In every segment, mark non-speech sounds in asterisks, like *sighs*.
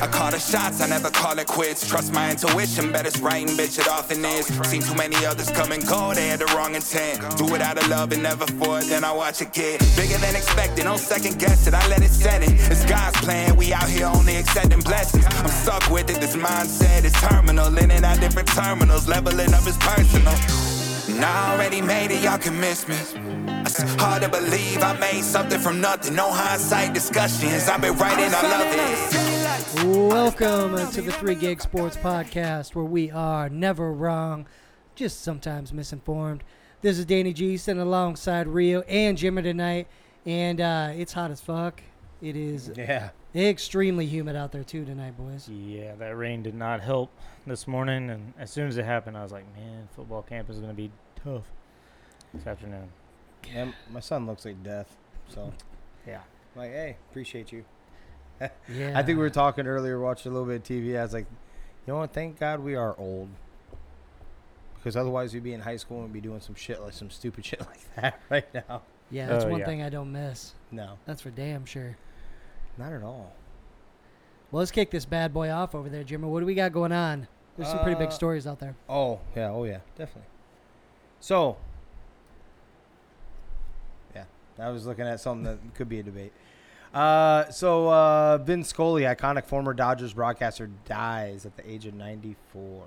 I call the shots, I never call it quits. Trust my intuition, bet it's right and bitch, it often is. Seen too many others come and go, they had the wrong intent. Do it out of love and never for it, then I watch it get bigger than expected. No second guess it, I let it set it. It's God's plan, we out here only accepting blessings. I'm stuck with it, this mindset is terminal. In and out different terminals, leveling up is personal. And I already made it, y'all can miss me. It's hard to believe I made something from nothing. No hindsight discussions. I've been writing, I love it. Welcome to the Three Gig Sports Podcast, where we are never wrong, just sometimes misinformed. This is Danny G, sitting alongside Rio and Jimmy tonight, and uh, it's hot as fuck. It is Yeah. extremely humid out there too tonight, boys. Yeah, that rain did not help this morning, and as soon as it happened, I was like, man, football camp is going to be tough this afternoon. Yeah. My son looks like death. So, *laughs* Yeah. like, hey, appreciate you. Yeah, *laughs* I think we were talking earlier, watching a little bit of TV. I was like, you know what? Thank God we are old. Because otherwise, we'd be in high school and be doing some shit like some stupid *laughs* shit like that right now. Yeah, that's Oh, one yeah. thing I don't miss. No, That's for damn sure. not at all. Well, let's kick this bad boy off over there, Jimmy. What do we got going on? There's some pretty big Uh, stories out there. Oh, yeah. Oh, yeah. Definitely. So, yeah, I was looking at something that could be a debate. Uh, so, uh, Vin Scully, iconic former Dodgers broadcaster, dies at the age of 94.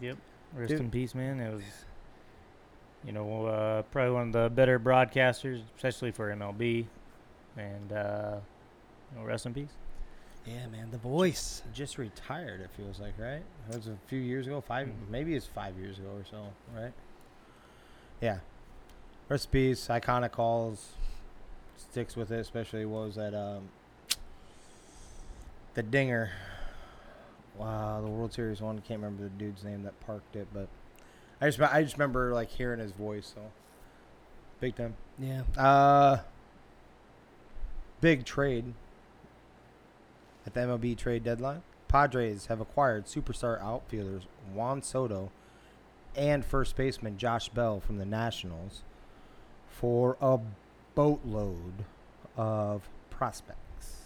Yep. Rest Dude. in peace, man. It was, you know, uh, probably one of the better broadcasters, especially for MLB. And, uh, you know, rest in peace. Yeah, man, the voice. Just retired, it feels like, right? That was a few years ago, 5 Mhm. maybe it's five years ago or so, right? Yeah. In iconic calls, sticks with it, especially what was that, um, the dinger. Wow, the World Series one. Can't remember the dude's name that parked it, but I just I just remember like hearing his voice. So big time. Yeah. Uh, big trade at the MLB trade deadline. Padres have acquired superstar outfielders Juan Soto and first baseman Josh Bell from the Nationals for a boatload of prospects.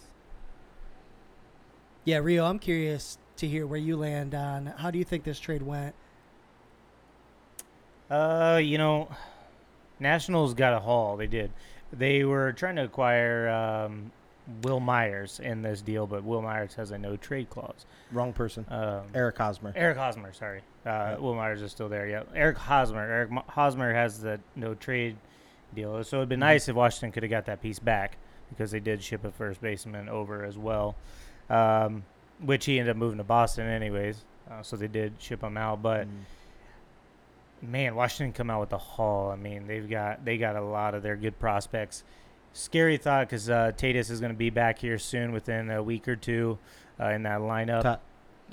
Yeah, Rio, I'm curious to hear where you land on how do you think this trade went? Uh, you know, Nationals got a haul. They did. They were trying to acquire um, Wil Myers in this deal, but Wil Myers has a no trade clause. Wrong person. Um, Eric Hosmer. Eric Hosmer, sorry. Uh, Yeah. Wil Myers is still there. Yeah, Eric Hosmer. Eric Hosmer has the no trade deal, so it'd be Mhm. nice if Washington could have got that piece back because they did ship a first baseman over as well, um, which he ended up moving to Boston anyways. Uh, so they did ship him out, but Mm. man, Washington come out with a haul. I mean, they've got they got a lot of their good prospects. Scary thought because uh, Tatis is going to be back here soon, within a week or two, uh, in that lineup. Ta-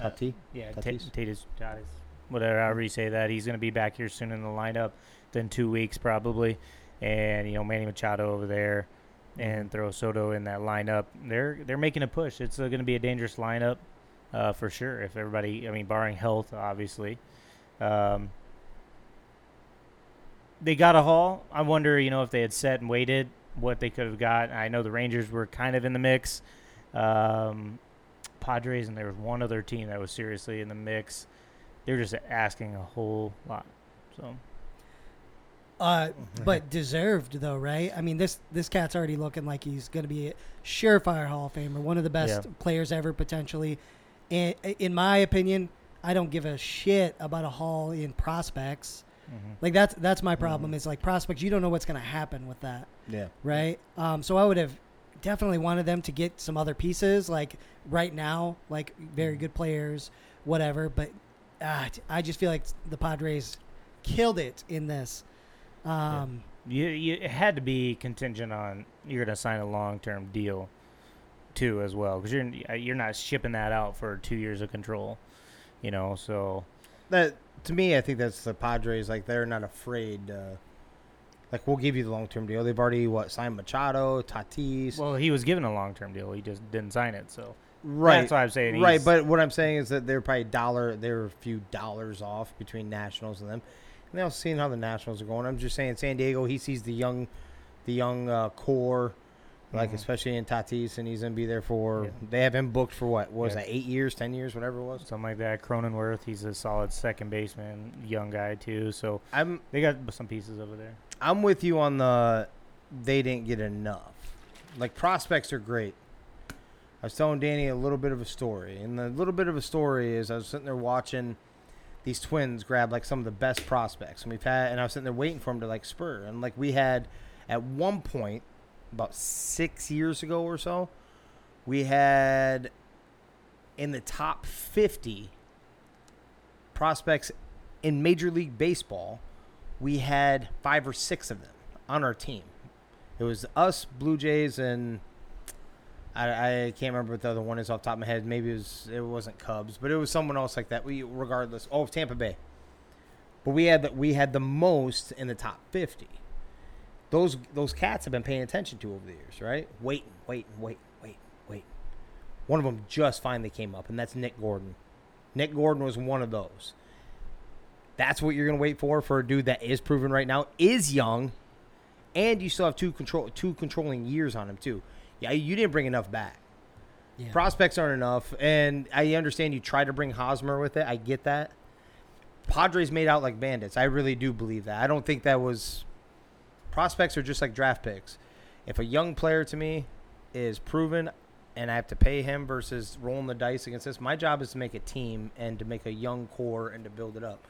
Uh, yeah, Ta- Tatis? Tatis, Tatis, whatever, however you say that. He's going to be back here soon in the lineup, then two weeks probably, and you know Manny Machado over there, and throw Soto in that lineup. They're they're making a push. It's uh, going to be a dangerous lineup, uh, for sure. If everybody, I mean, barring health, obviously. Um, they got a haul. I wonder, you know, if they had set and waited, what they could have got. I know the Rangers were kind of in the mix. Um, Padres and there was one other team that was seriously in the mix. They were just asking a whole lot. So Uh, but deserved though, right? I mean, this this cat's already looking like he's going to be a surefire Hall of Famer, one of the best Yeah. players ever potentially. And in my opinion, I don't give a shit about a Hall in prospects. Like that's that's my problem. Is like prospects, you don't know what's going to happen with that, Yeah. right? Um, so I would have definitely wanted them to get some other pieces, like right now, like very good players, whatever. But ah, I just feel like the Padres killed it in this. Um, you, you had to be contingent on you're going to sign a long term deal too as well because you're uh, you're not shipping that out for two years of control, you know. So that to me, I think that's the Padres. Like they're not afraid. Uh, like we'll give you the long term deal. They've already what signed Machado, Tatis. well, he was given a long term deal. He just didn't sign it. So right, that's why I'm saying right. But what I'm saying is that they're probably dollar. They're a few dollars off between Nationals and them. They're seeing how the Nationals are going. I'm just saying, San Diego. He sees the young, the young uh, core. Like Mhm. especially in Tatis, and he's gonna be there for. Yeah. They have him booked for what? What was Yeah. that? Eight years, ten years, whatever it was. something like that. Cronenworth, he's a solid second baseman, young guy too. So I'm they got some pieces over there. I'm with you on the. They didn't get enough. Like prospects are great. I was telling Danny a little bit of a story, and the little bit of a story is I was sitting there watching these twins grab like some of the best prospects, and we've had, and I was sitting there waiting for them to like spur, and like we had at one point about six years ago or so, we had in the top fifty prospects in Major League Baseball, we had five or six of them on our team. It was us, Blue Jays, and I, I can't remember what the other one is off top of my head. Maybe it was it wasn't Cubs, but it was someone else like that. We regardless. Oh, Tampa Bay. But we had the, we had the most in the top fifty. Those those cats have been paying attention to over the years, right? Waiting, waiting, waiting, waiting, waiting. One of them just finally came up, and that's Nick Gordon. Nick Gordon was one of those. That's what you're gonna wait for for a dude that is proven right now, is young, and you still have two control two controlling years on him too. Yeah, you didn't bring enough back. Yeah. Prospects aren't enough, and I understand you try to bring Hosmer with it. I get that. Padres made out like bandits. I really do believe that. I don't think that was. Prospects are just like draft picks. If a young player to me is proven, and I have to pay him versus rolling the dice against this, my job is to make a team and to make a young core and to build it up.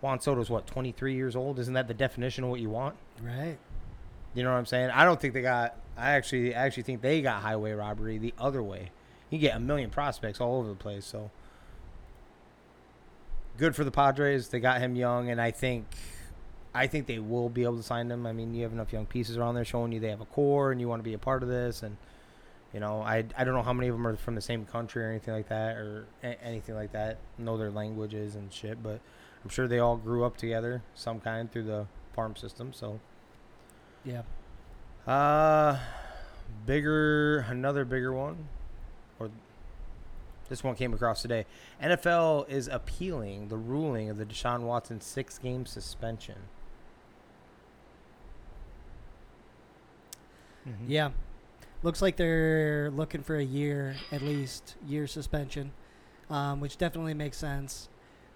Juan Soto's what, 23 years old? Isn't that the definition of what you want? Right. You know what I'm saying? I don't think they got. I actually I actually think they got highway robbery the other way. You get a million prospects all over the place. So good for the Padres. They got him young, and I think I think they will be able to sign him. I mean, you have enough young pieces around there showing you they have a core, and you want to be a part of this. And you know, I I don't know how many of them are from the same country or anything like that, or a- anything like that. Know their languages and shit, but I'm sure they all grew up together some kind through the farm system. So. Yeah. Uh, bigger, another bigger one, or this one came across today. NFL is appealing the ruling of the Deshaun Watson six-game suspension. Mhm. Yeah. Looks like they're looking for a year at least, year suspension, um, which definitely makes sense.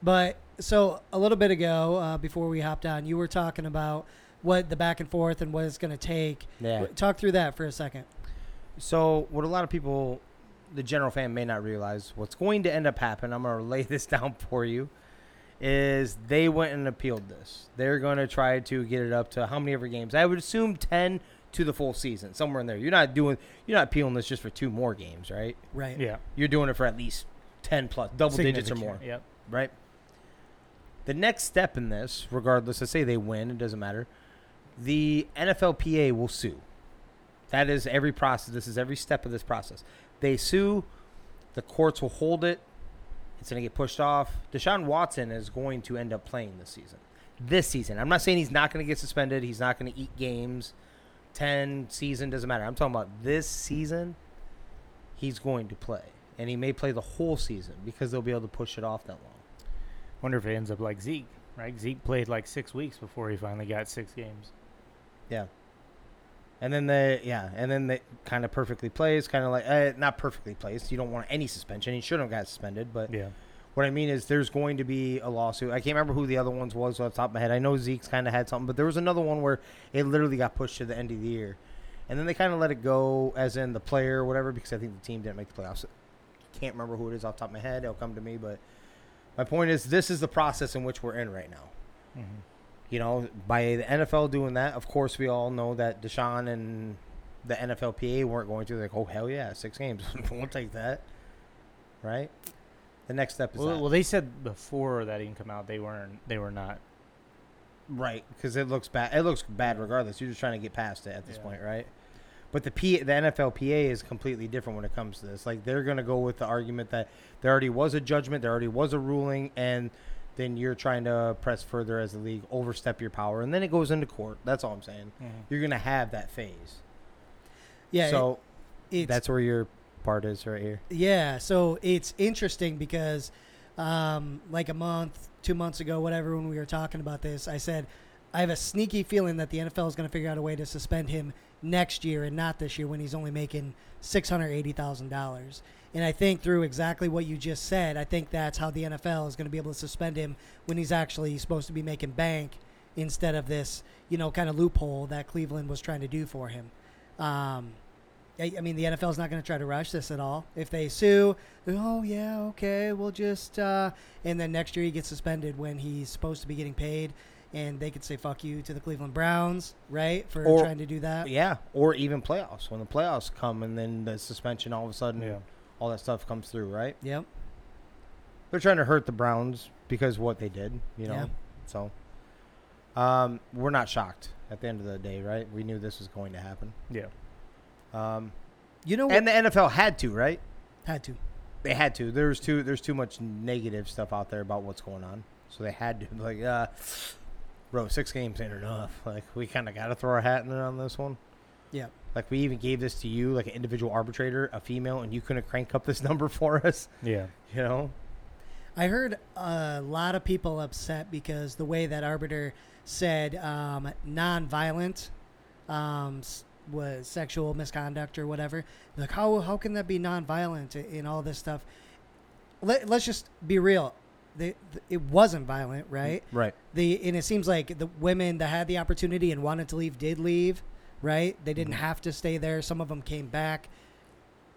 But so a little bit ago, uh, before we hopped on, you were talking about what the back and forth and what it's going to take. Yeah. Talk through that for a second. So, what a lot of people, the general fan, may not realize, what's going to end up happening, I'm going *laughs* to lay this down for you, is they went and appealed this. They're going to try to get it up to how many ever games? I would assume 10 to the full season, somewhere in there. You're not doing, you're not appealing this just for two more games, right? Right. Yeah. You're doing it for at least 10 plus, double digits or more, Yep. right? The next step in this, regardless, let's say they win, it doesn't matter. The NFLPA will sue. That is every process. This is every step of this process. They sue. The courts will hold it. It's going to get pushed off. Deshaun Watson is going to end up playing this season. This season. I'm not saying he's not going to get suspended. He's not going to eat games. 10 season doesn't matter. I'm talking about this season. He's going to play. And he may play the whole season because they'll be able to push it off that long. Wonder if it ends up like Zeke, right? Zeke played like six weeks before he finally got six games. Yeah. And then they, yeah, and then they kind of perfectly plays, kind of like, uh, not perfectly placed. You don't want any suspension. He shouldn't have got suspended, but Yeah. what I mean is there's going to be a lawsuit. I can't remember who the other ones was off the top of my head. I know Zeke's kind of had something, but there was another one where it literally got pushed to the end of the year. And then they kind of let it go, as in the player or whatever, because I think the team didn't make the playoffs. Can't remember who it is off the top of my head. It'll come to me, but my point is this is the process in which we're in right now. hmm You know, by the NFL doing that, of course, we all know that Deshaun and the NFLPA weren't going to. Like, oh hell yeah, six games, *laughs* we'll take that, right? The next step is Well, that. well, they said before that even come out, they weren't. They were not. right because it looks bad. It looks bad regardless. You're just trying to get past it at this Yeah. point, right? But the P, the NFLPA is completely different when it comes to this. Like they're going to go with the argument that there already was a judgment, there already was a ruling, and then you're trying to press further as a league, overstep your power, and then it goes into court. That's all I'm saying. You're going to have that phase. Yeah. so it, that's where your part is right here. Yeah, so it's interesting because, um, like a month, two months ago, whatever, when we were talking about this, I said, I have a sneaky feeling that the NFL is going to figure out a way to suspend him next year and not this year when he's only making six hundred eighty thousand dollars. And I think through exactly what you just said, I think that's how the NFL is going to be able to suspend him when he's actually supposed to be making bank instead of this, you know, kind of loophole that Cleveland was trying to do for him. Um, I, I mean, the NFL is not going to try to rush this at all. If they sue, oh yeah, okay, we'll just, uh, and then next year he gets suspended when he's supposed to be getting paid, and they could say fuck you to the Cleveland Browns, right, for Or- trying to do that. Yeah, or even playoffs when the playoffs come and then the suspension all of a sudden Yeah. All that stuff comes through, right? Yep. They're trying to hurt the Browns because of what they did, you know. Yeah. So um, we're not shocked at the end of the day, right? We knew this was going to happen. Yeah. Um, You know what? and the NFL had to, right? had to. They had to. There's too there's too much negative stuff out there about what's going on. So they had to *laughs* like uh bro, six games ain't enough. Like we kinda gotta throw our hat in on this one. Yeah. Like we even gave this to you, like an individual arbitrator, a female, and you couldn't crank up this *laughs* number for us. Yeah. You know? I heard a lot of people upset because the way that arbiter said um, non-violent um, was sexual misconduct or whatever. Like how how can that be non-violent in all this stuff? Let, let's just be real. They, th- it wasn't violent, right? Right. The and it seems like the women that had the opportunity and wanted to leave did leave, right? They didn't mm-hmm. have to stay there. Some of them came back.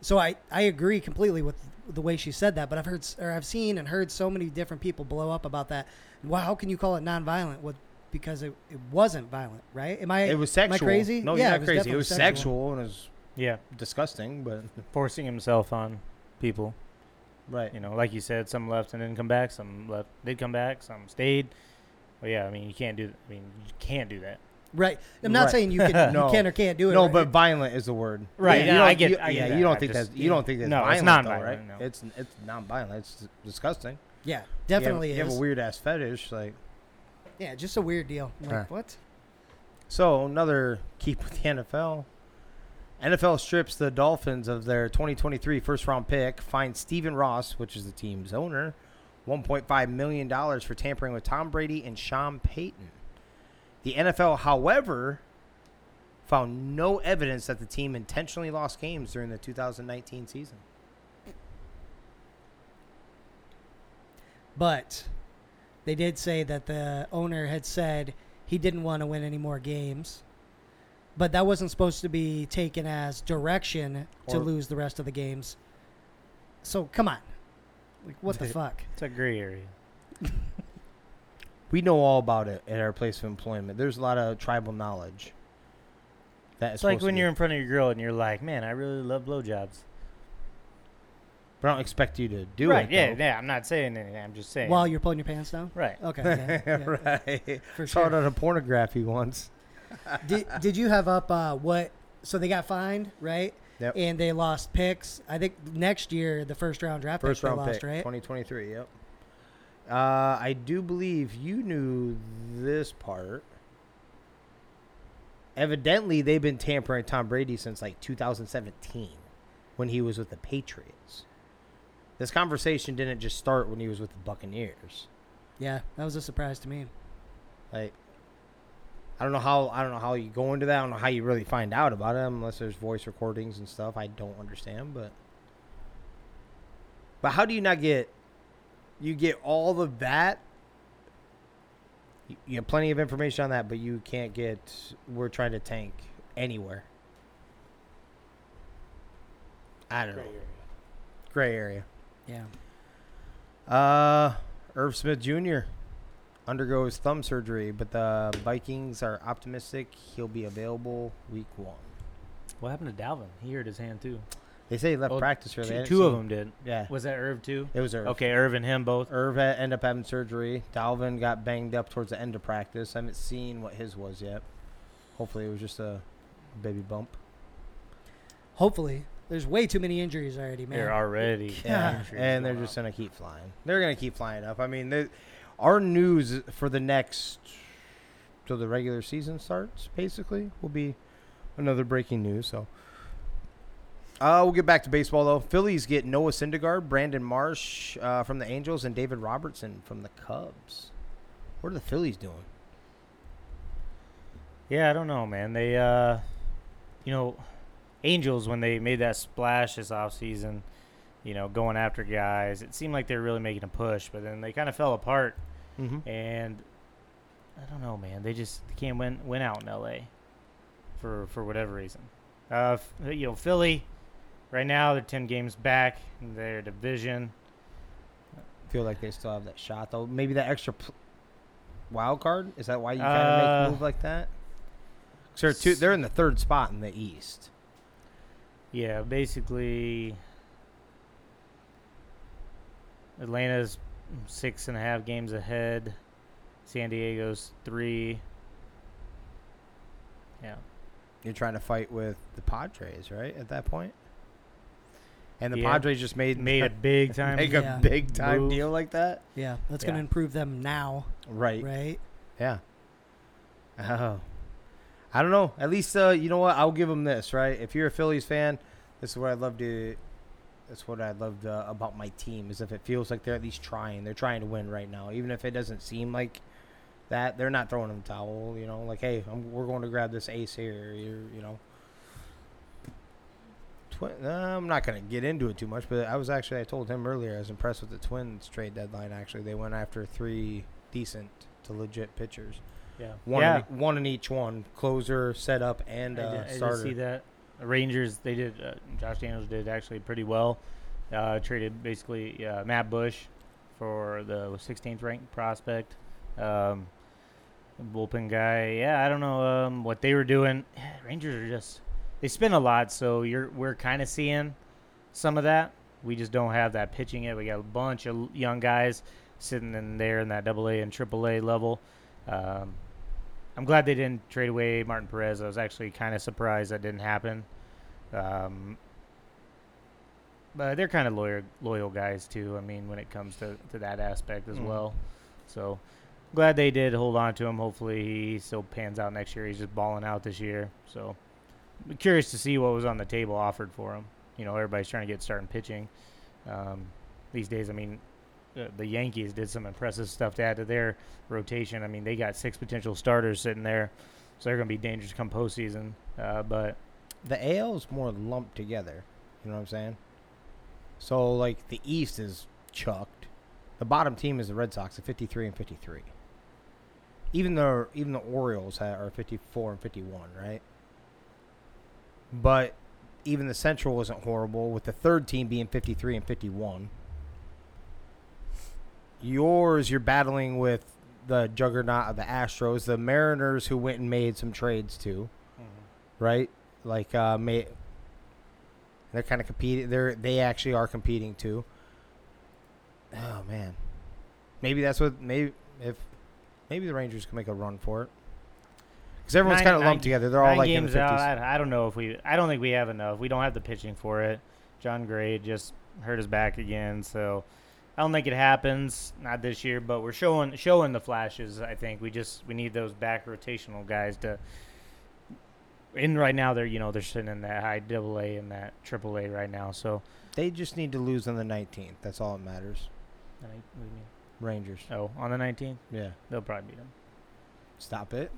So I, I agree completely with the way she said that, but I've heard or I've seen and heard so many different people blow up about that. Wow, how can you call it nonviolent? What because it, it wasn't violent, right? Am I It was sexual. am I sexual. crazy? No, yeah, you're it not was crazy. It definitely was sexual. and it was Yeah. disgusting, but *laughs* Forcing himself on people. right. You know, like you said, some left and didn't come back. Some left did come back. Some stayed. But yeah, I mean, you can't do. I mean, you can't do that. Right. I'm not Right. saying you can *laughs* No. you can or can't do it. No, right? but violent is the word. Right, You yeah, don't- I get- You, I get yeah, that. you don't I think just- that's you don't think that's No, it's violent, not though, violent, right? no. It's it's non-violent. It's disgusting. yeah, You have- definitely you have, is. a weird ass fetish, like. yeah, just a weird deal. I'm like Huh. what? So another keep with the NFL. NFL strips the Dolphins of their 2023 first round pick, finds Stephen Ross, which is the team's owner, 1.5 million dollars for tampering with Tom Brady and Sean Payton. The NFL, however, found no evidence that the team intentionally lost games during the 2019 season. But they did say that the owner had said he didn't want to win any more games. But that wasn't supposed to be taken as direction to Or- lose the rest of the games. So come on. Like what the fuck? It's a gray area. *laughs* We know all about it at our place of employment. There's a lot of tribal knowledge. That is It's like when you're in front of your girl and you're like, "Man, I really love blowjobs." But I don't expect you to do right? it. Yeah, though. yeah. I'm not saying anything. I'm just saying. While you're pulling your pants down? right. Okay. *laughs* yeah, yeah, yeah. right. For sure. Saw it on a pornography once. *laughs* did, did you have up uh, what? So they got fined, right? Yep. And they lost picks. I think next year the first round draft First pick round they lost, pick, right? 2023. Yep. Uh, I do believe you knew this part. Evidently, they've been tampering Tom Brady since like 2017, when he was with the Patriots. This conversation didn't just start when he was with the Buccaneers. Yeah, that was a surprise to me. Like, I don't know how I don't know how you go into that. I don't know how you really find out about him unless there's voice recordings and stuff. I don't understand, but but how do you not get you get all of that? You, you have plenty of information on that, but you can't get. We're trying to tank anywhere. I don't know. Gray area. Yeah. Uh, Irv Smith Jr. undergoes thumb surgery, but the Vikings are optimistic he'll be available week one. What happened to Dalvin? He hurt his hand too. They say he left Oh, practice for Two, that. two of them did. Yeah, Was that Irv too? it was Irv. Okay, Irv and him both. Irv had, ended up having surgery. Dalvin got banged up towards the end of practice. I haven't seen what his was yet. Hopefully, it was just a baby bump. Hopefully, there's way too many injuries already, man. They're already. Yeah. injuries and they're going just gonna keep flying. They're gonna keep flying up. I mean, they, our news for the next till the regular season starts, basically, will be another breaking news. So, uh, we'll get back to baseball though. Phillies get Noah Syndergaard, Brandon Marsh uh, from the Angels, and David Robertson from the Cubs. What are the Phillies doing? Yeah, I don't know, man. They, uh, you know, Angels when they made that splash this offseason, you know, going after guys, it seemed like they were really making a push, but then they kind of fell apart, Mm-hmm. and I don't know, man. They just they can't win win out in L.A. for for whatever reason. Uh, you know, Philly, right now they're ten games back in their division. Feel like they still have that shot though. Maybe that extra pl- wild card. Is that why you kind of Uh, make a move like that? they're two. They're in the third spot in the East. Yeah, basically, Atlanta's six and a half games ahead. San Diego's three. Yeah, You're trying to fight with the Padres, right? At that point. And the Yeah. Padres just made made a big *laughs* time. make Yeah. a big time move. deal like that. Yeah, that's going to improve them now, Right. right? Yeah. Oh. I don't know. At least, uh, you know what? I'll give them this, right? If you're a Phillies fan, this is what I'd love to. That's what I love uh, about my team is if it feels like they're at least trying. They're trying to win right now, even if it doesn't seem like that. They're not throwing them the towel. You know, like hey, I'm, we're going to grab this ace here. You're, you know. Twin, uh, I'm not gonna get into it too much, but I was actually I told him earlier I was impressed with the Twins trade deadline. Actually, they went after three decent to legit pitchers. Yeah, One, yeah. in, one in each one, closer, setup, and I, uh, did, I did see that. The Rangers, they did. Uh, Josh Daniels did actually pretty well. Uh, traded basically uh, Matt Bush for the 16th ranked prospect. Um, bullpen guy. Yeah, I don't know um, what they were doing. *sighs* Rangers are just they spend a lot, so you're we're kind of seeing some of that. We just don't have that pitching yet. We got a bunch of young guys sitting in there in that Double A and Triple A level. Um, I'm glad they didn't trade away Martin Perez. I was actually kind of surprised that didn't happen. Um, but they're kind of loyal, loyal guys too. I mean, when it comes to, to that aspect as Mhm. well. So glad they did hold on to him. Hopefully he still pans out next year. He's just balling out this year. So Curious to see what was on the table offered for him. You know, everybody's trying to get starting pitching um, these days. I mean, the, the Yankees did some impressive stuff to add to their rotation. I mean, they got six potential starters sitting there, so they're going to be dangerous come postseason. Uh, but The AL is more lumped together. You know what I'm saying? So like the East is chucked. The bottom team is the Red Sox at 53 and 53. Even the even the Orioles are 54 and 51, right? But even the Central wasn't horrible with the third team being 53 and 51. Yours, you're battling with the juggernaut of the Astros, the Mariners, who went and made some trades too, right? Like, uh, may they're kind of competing. They're they actually are competing too. Oh man, maybe that's what maybe if maybe the Rangers can make a run for it because everyone's kind of nine- lumped together. They're all nine like in the games out. fifties. I, I don't know if we. I don't think we have enough. We don't have the pitching for it. Jon Gray just hurt his back again, so I don't think it happens. Not this year, but we're showing showing the flashes. I think we just we need those back rotational guys to. And right now they're you know they're sitting in that high double A and that triple A right now. So They just need to lose on the nineteenth. That's all that matters. what do you mean? Rangers. Oh, on the 19th, Yeah. they'll probably beat them. Stop it.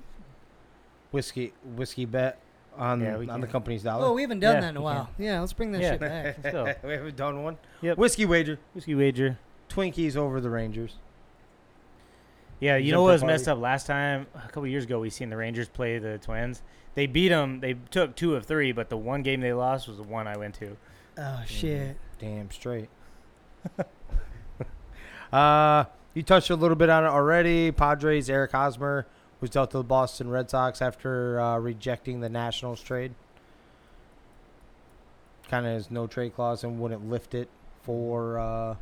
Whiskey whiskey bet on Yeah, we on the can. company's dollar. Oh, we haven't done Yeah, that in a we while. Yeah, let's bring that Yeah. shit back. *laughs* Let's go. *laughs* we haven't done one. Yep. Whiskey wager. Whiskey wager. Twinkies over the Rangers. Yeah, you know Jumper what was party. messed up last time? A couple years ago, we seen the Rangers play the Twins. They beat them. They took two of three, but the one game they lost was the one I went to. Oh shit. Damn straight. *laughs* uh, you touched a little bit on it already. Padres Eric Hosmer was dealt to the Boston Red Sox after uh, rejecting the Nationals trade. Kind of has no trade clause and wouldn't lift it for. Uh,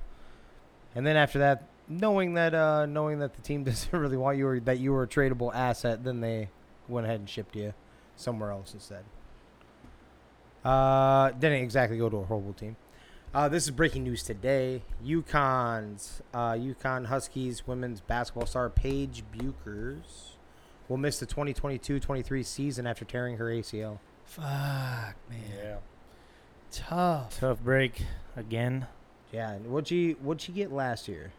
and then after that, knowing that uh, knowing that the team *laughs* doesn't really want you or that you were a tradable asset, then they went ahead and shipped you somewhere else instead. Uh, didn't exactly go to a horrible team. Uh, this is breaking news today. UConn's uh, UConn Huskies women's basketball star Paige Bueckers will miss the 2022-23 season after tearing her ACL. Fuck, man. Yeah. Tough. Tough break again. Yeah, and what'd she what'd she get last year?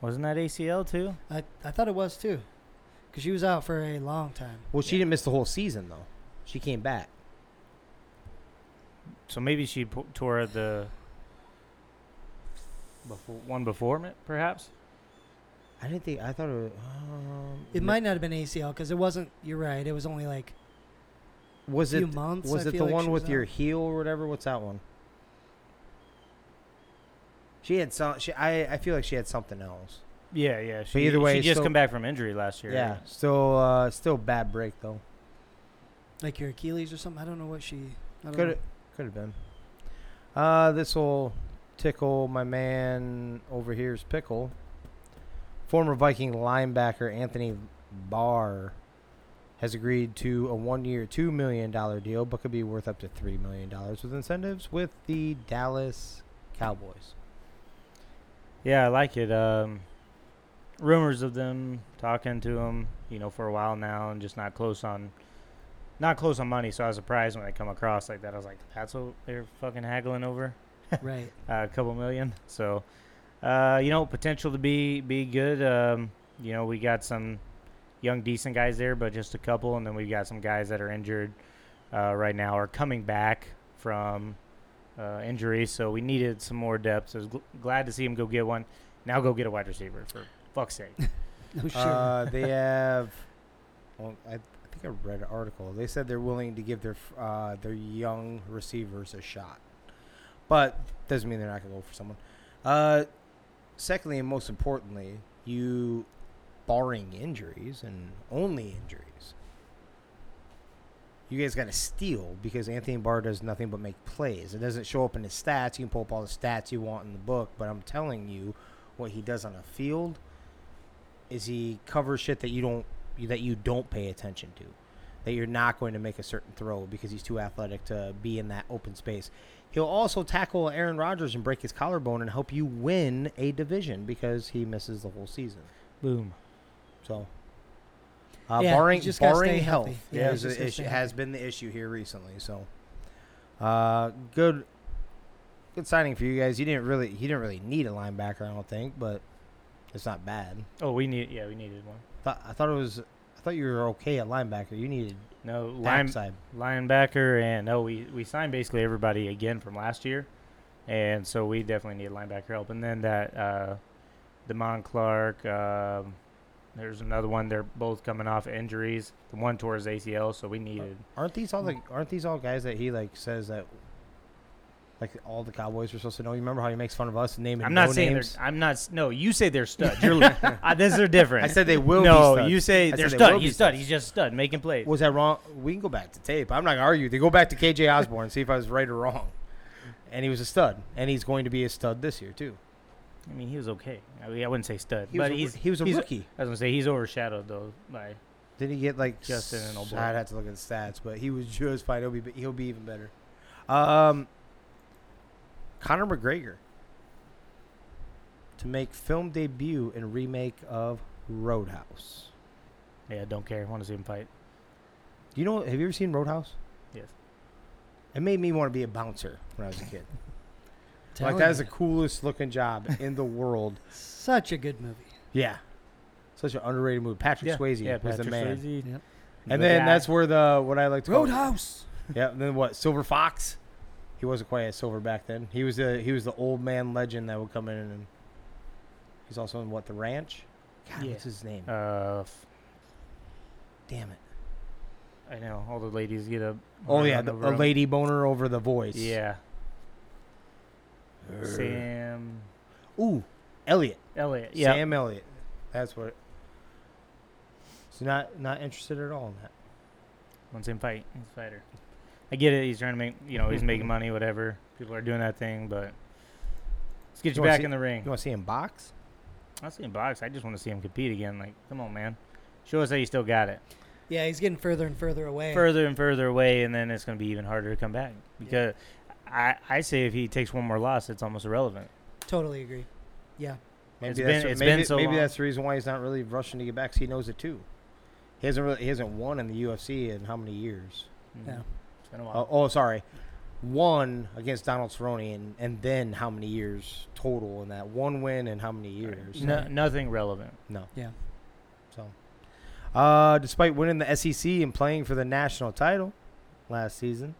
Wasn't that ACL too? I, I thought it was too. because she was out for a long time. Well, she didn't miss the whole season though. She came back. So maybe she p- tore the before, one before, ma- perhaps. I didn't think. I thought it. Was, um, It might not have been ACL because it wasn't. You're right. It was only like Was a few it? months. Was I it the like one with was your out. heel or whatever? What's that one? She had some. She. I. I feel like she had something else. Yeah, yeah. She, either way, she just still- come back from injury last year. Yeah. Still. Uh. Still bad break though. like your Achilles or something? I don't know what she. Could could have been. Uh, this will tickle my man over here's pickle. Former Viking linebacker Anthony Barr has agreed to a one-year, two million dollar deal, but could be worth up to three million dollars with incentives with the Dallas Cowboys. Yeah, I like it. Um, rumors of them talking to him, you know, for a while now, and just not close on, not close on money. So I was surprised when I come across like that. I was like, that's what they're fucking haggling over, right. *laughs* uh, a couple million. So, uh, you know, potential to be be good. Um, you know, we got some young, decent guys there, but just a couple, and then we've got some guys that are injured uh, right now or coming back from uh, injury. So we needed some more depth. So I was gl- glad to see him go get one. Now go get a wide receiver for fuck's sake. *laughs* No sure. Uh, they *laughs* have. Well, I, I think I read an article. They said they're willing to give their uh, their young receivers a shot, but doesn't mean they're not gonna go for someone. Uh, secondly, and most importantly, you, barring injuries and only injuries, you guys got to steal because Anthony Barr does nothing but make plays. It doesn't show up in his stats. You can pull up all the stats you want in the book, but I'm telling you, what he does on a field is he covers shit that you don't that you don't pay attention to that you're not going to make a certain throw because he's too athletic to be in that open space. He'll also tackle Aaron Rodgers and break his collarbone and help you win a division because he misses the whole season. Boom. So, uh, Yeah, barring barring health. Yeah, is he's just gotta issue, has been the issue here recently. So, uh, good, good signing for you guys. You didn't really, he didn't really need a linebacker, I don't think, but it's not bad. Oh, we need. Yeah, we needed one. Thought, I thought it was. I thought you were okay at linebacker. You needed No line, backside. linebacker, and no, we we signed basically everybody again from last year, and so we definitely need linebacker help. And then that uh, Damone Clark. Um, there's another one. They're both coming off injuries. The one tore his ACL, so we needed. Aren't these all the? Aren't these all guys that he like says that? Like all the Cowboys are supposed to know. You remember how he makes fun of us and naming I'm not no saying names? they're. I'm not. No, you say they're studs. *laughs* You're. uh, this are different. I said they will. no, be studs. you say I they're said they stud. He's stud. studs. He's just stud, making plays. Was that wrong? We can go back to tape. I'm not gonna argue. They go back to KJ Osborn and see if I was right or wrong. And he was a stud, and he's going to be a stud this year too. I mean, he was okay. I, mean, I wouldn't say stud, He but a, he's. he was a he's rookie. I was gonna say he's overshadowed though by. Did he get like Justin and O'Boy. I'd have to look at the stats, but he was just fine. He'll be he'll be even better. Um, Conor McGregor to make film debut in remake of Roadhouse. Yeah, don't care. Want to see him fight? Do you know? Have you ever seen Roadhouse? Yes. It made me want to be a bouncer when I was a kid. *laughs* Telling like that is the coolest looking job in the world. *laughs* such a good movie. Yeah, such an underrated movie. Patrick Swayze yeah, was the man, Swayze. Yep. and The then guy. that's where the what I like to call Roadhouse. Yeah, and then what? Silver Fox. He wasn't quite as silver back then. He was the he was the old man legend that would come in and he's also in what the ranch. God, Yeah. what's his name? Uh, f- Damn it! I know all the ladies get a. Oh yeah, the, over a 'em. lady boner over the voice. Yeah, Urgh. Sam Ooh, Elliott. Elliott. Yeah, Sam Elliott. That's what. So not not interested at all in that. wants him fight. He's a fighter. I get it. He's trying to make. You know, he's making mm-hmm. money. Whatever. People are doing that thing, but let's get You you, back see- in the ring. You want to see him box? I see him box. I just want to see him compete again. Like, come on, man. Show us that you still got it. Yeah, he's getting further and further away. Further and further away, and then it's going to be even harder to come back. Because I, I say if he takes one more loss, it's almost irrelevant. Totally agree. Yeah. Maybe It's that's been- the- it's maybe, been so maybe long. that's the reason why he's not really rushing to get back. 'cause he knows it too. He hasn't really he hasn't won in the UFC in how many years? Mm-hmm. Yeah. It's been a Oh, while. oh, sorry. One against Donald Cerrone, and, and then how many years total in that one win and how many years? No, nothing relevant. No. Yeah. So, Uh, despite winning the SEC and playing for the national title last season,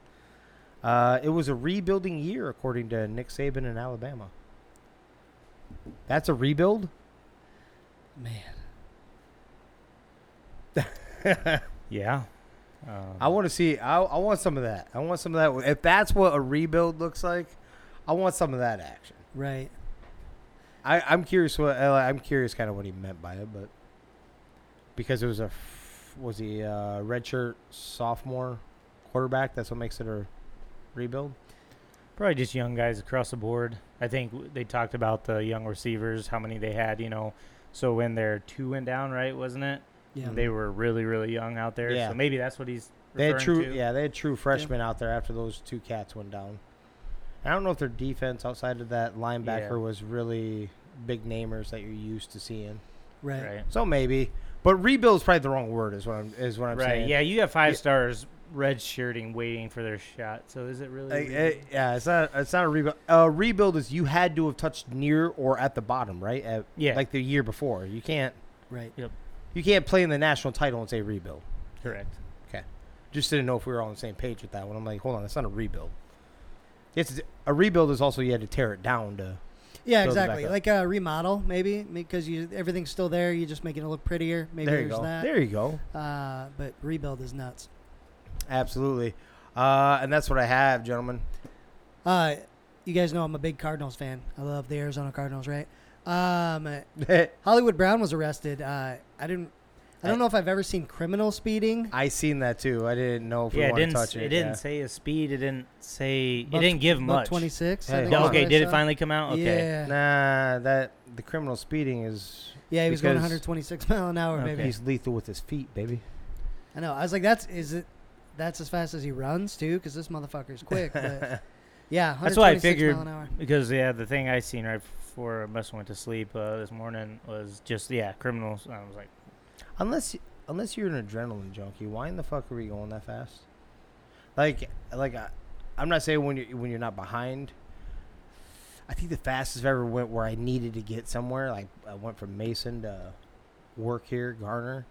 uh, it was a rebuilding year according to Nick Saban in Alabama. That's a rebuild. Man. *laughs* Yeah. Um, I want to see. I, I want some of that. I want some of that. If that's what a rebuild looks like, I want some of that action. Right. I, I'm curious what uh, I'm curious kind of what he meant by it, but because it was a was he a redshirt sophomore quarterback, that's what makes it a rebuild. Probably just young guys across the board. I think they talked about the young receivers, how many they had, you know. So when their two went down, right, wasn't it? Yeah. They were really, really young out there. Yeah. So maybe that's what he's They had true, to. yeah, they had true freshmen out there after those two cats went down. I don't know if their defense outside of that linebacker Yeah. was really big namers that you're used to seeing. right. Right. So maybe, but rebuild is probably the wrong word. Is what I'm is what I'm right. saying. Yeah, you have five Yeah. stars red shirting waiting for their shot. So is it really? Uh, rebuild? uh, yeah, it's not. It's not a rebuild. A rebuild is you had to have touched near or at the bottom, right? At, Yeah. like the year before. You can't. Right. You can't play in the national title and say rebuild. Correct. Okay. Just didn't know if we were all on the same page with that one. I'm like, hold on, that's not a rebuild. It's a rebuild is also you had to tear it down to. Yeah, Build it back exactly. Like a remodel, maybe, because you everything's still there. You're just making it look prettier. Maybe there you there's go. that. There you go. Uh, but rebuild is nuts. Absolutely. Uh, and that's what I have, gentlemen. Uh, you guys know I'm a big Cardinals fan. I love the Arizona Cardinals, right? Um, *laughs* Hollywood Brown was arrested. Uh, I didn't. I don't know if I've ever seen criminal speeding. I seen that too. I didn't know if we Yeah, it want to didn't. touch it. It didn't yeah. say a speed. It didn't say. Buck- it didn't give Buck much. 26. Hey, I think on. Okay, did it finally come out? Okay. Yeah. Nah, that the criminal speeding is. Yeah, he was going Because 126 *laughs* mile an hour, Okay. baby. He's lethal with his feet, baby. I know. I was like, that's is it? That's as fast as he runs too, because this motherfucker's quick. But *laughs* yeah, That's what I 126 figured. Mile an hour. Because yeah, the thing I seen right before I must went to sleep uh, this morning was just yeah criminals. I was like, Unless unless you're an adrenaline junkie, why in the fuck are we going that fast? Like like I, I'm not saying when you when you're not behind. I think the fastest I ever went where I needed to get somewhere. Like I went from Mason to work here, Garner,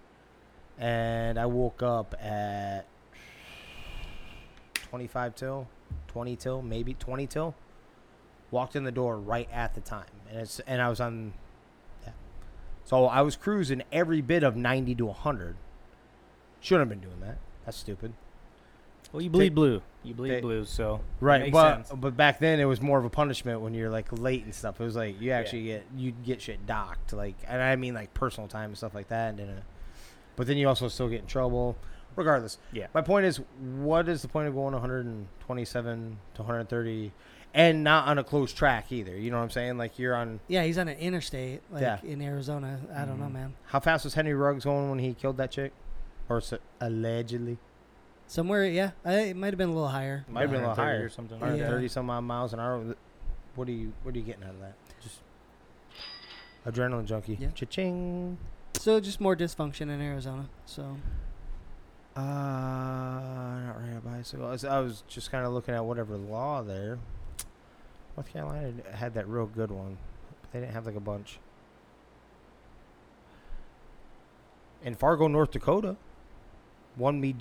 and I woke up at 25 till, 20 till, maybe 20 till. Walked in the door right at the time, and it's and I was on Yeah. so I was cruising every bit of 90 to 100. Shouldn't have been doing that. That's stupid. well, you bleed Take- blue. You bleed take- blue. So Right. But sense. but back then it was more of a punishment when you're like late and stuff. It was like you actually get you get shit docked like and I mean like personal time and stuff like that and then uh, but then you also still get in trouble. Regardless. Yeah. My point is what is the point of going 127 to 130 and not on a close track either. You know what I'm saying? Like you're on Yeah, he's on an interstate, like Yeah. in Arizona. I don't know, man. how fast was Henry Ruggs going when he killed that chick? Or s- allegedly? Somewhere, yeah, I, it might have been a little higher. Might have been a little higher. or something. Yeah. 130 some odd miles an hour. What are you What are you getting out of that? Just adrenaline junkie. Yeah. Cha-ching. So just more dysfunction in Arizona. So Uh, not riding a bicycle. I was, I was just kind of looking at whatever law there. North Carolina had that real good one, but they didn't have like a bunch. In Fargo, North Dakota, one be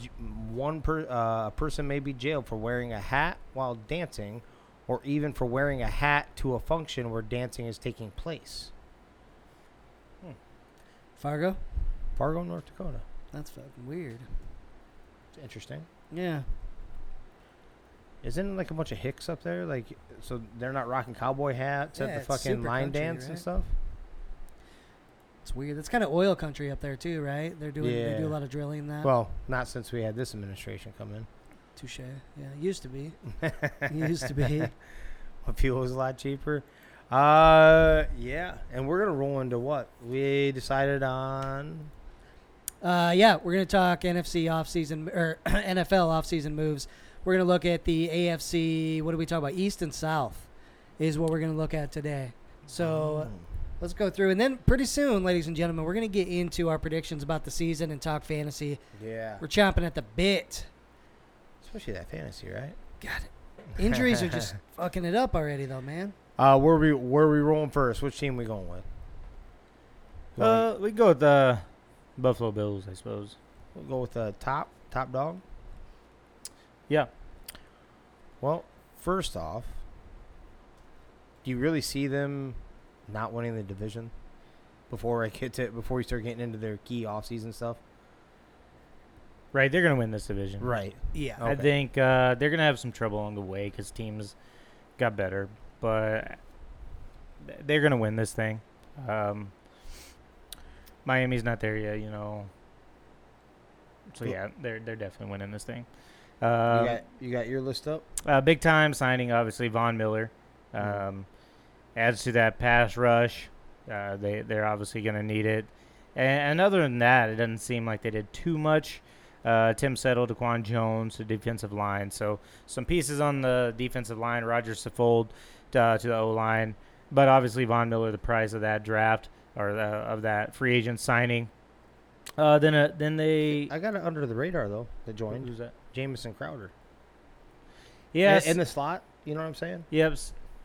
one per uh, person may be jailed for wearing a hat while dancing, or even for wearing a hat to a function where dancing is taking place. Fargo, Fargo, North Dakota. that's fucking weird. It's interesting. Yeah, Isn't like a bunch of hicks up there? Like, so they're not rocking cowboy hats Yeah, at the fucking line country, dance and stuff? it's weird. It's kind of oil country up there too, right? They're doing they do a lot of drilling in that. Well, not since we had this administration come in. touche. Yeah, used to be. *laughs* used to be. *laughs* Fuel was a lot cheaper. Uh, yeah. And we're gonna roll into what we decided on. Uh, yeah, we're gonna talk NFC offseason or *clears throat* NFL offseason moves. We're gonna look at the AFC. What do we talk about? East and South is what we're gonna look at today. So Mm. let's go through, and then pretty soon, ladies and gentlemen, we're gonna get into our predictions about the season and talk fantasy. yeah, We're chomping at the bit. especially that fantasy, right? God, injuries are just *laughs* fucking it up already, though, man. Uh, where we where we rolling first? Which team we going with? You want- Uh, we go with the Buffalo Bills, I suppose. We'll go with the top top dog. Yeah. Well, first off, do you really see them not winning the division before I get to before we start getting into their key offseason stuff? Right, they're gonna win this division. Right. Yeah. I Okay. think uh, they're gonna have some trouble along the way because teams got better, but th- they're gonna win this thing. Um, Miami's not there yet, you know. So Cool. yeah, they're they're definitely winning this thing. You Uh, got you got your list up. uh, big time signing, obviously Von Miller. Um, Mhm. Adds to that pass rush. Uh, they they're obviously going to need it. And, and other than that, it doesn't seem like they did too much. Uh, Tim Settle, Daquan Jones, the defensive line. So some pieces on the defensive line. Roger Saffold uh, to the O line, but obviously Von Miller, the prize of that draft or the, of that free agent signing. Uh, then uh, then they I got it under the radar though. That joined who's that? Jamison Crowder. Yes, In, in the slot. You know what I'm saying? Yep,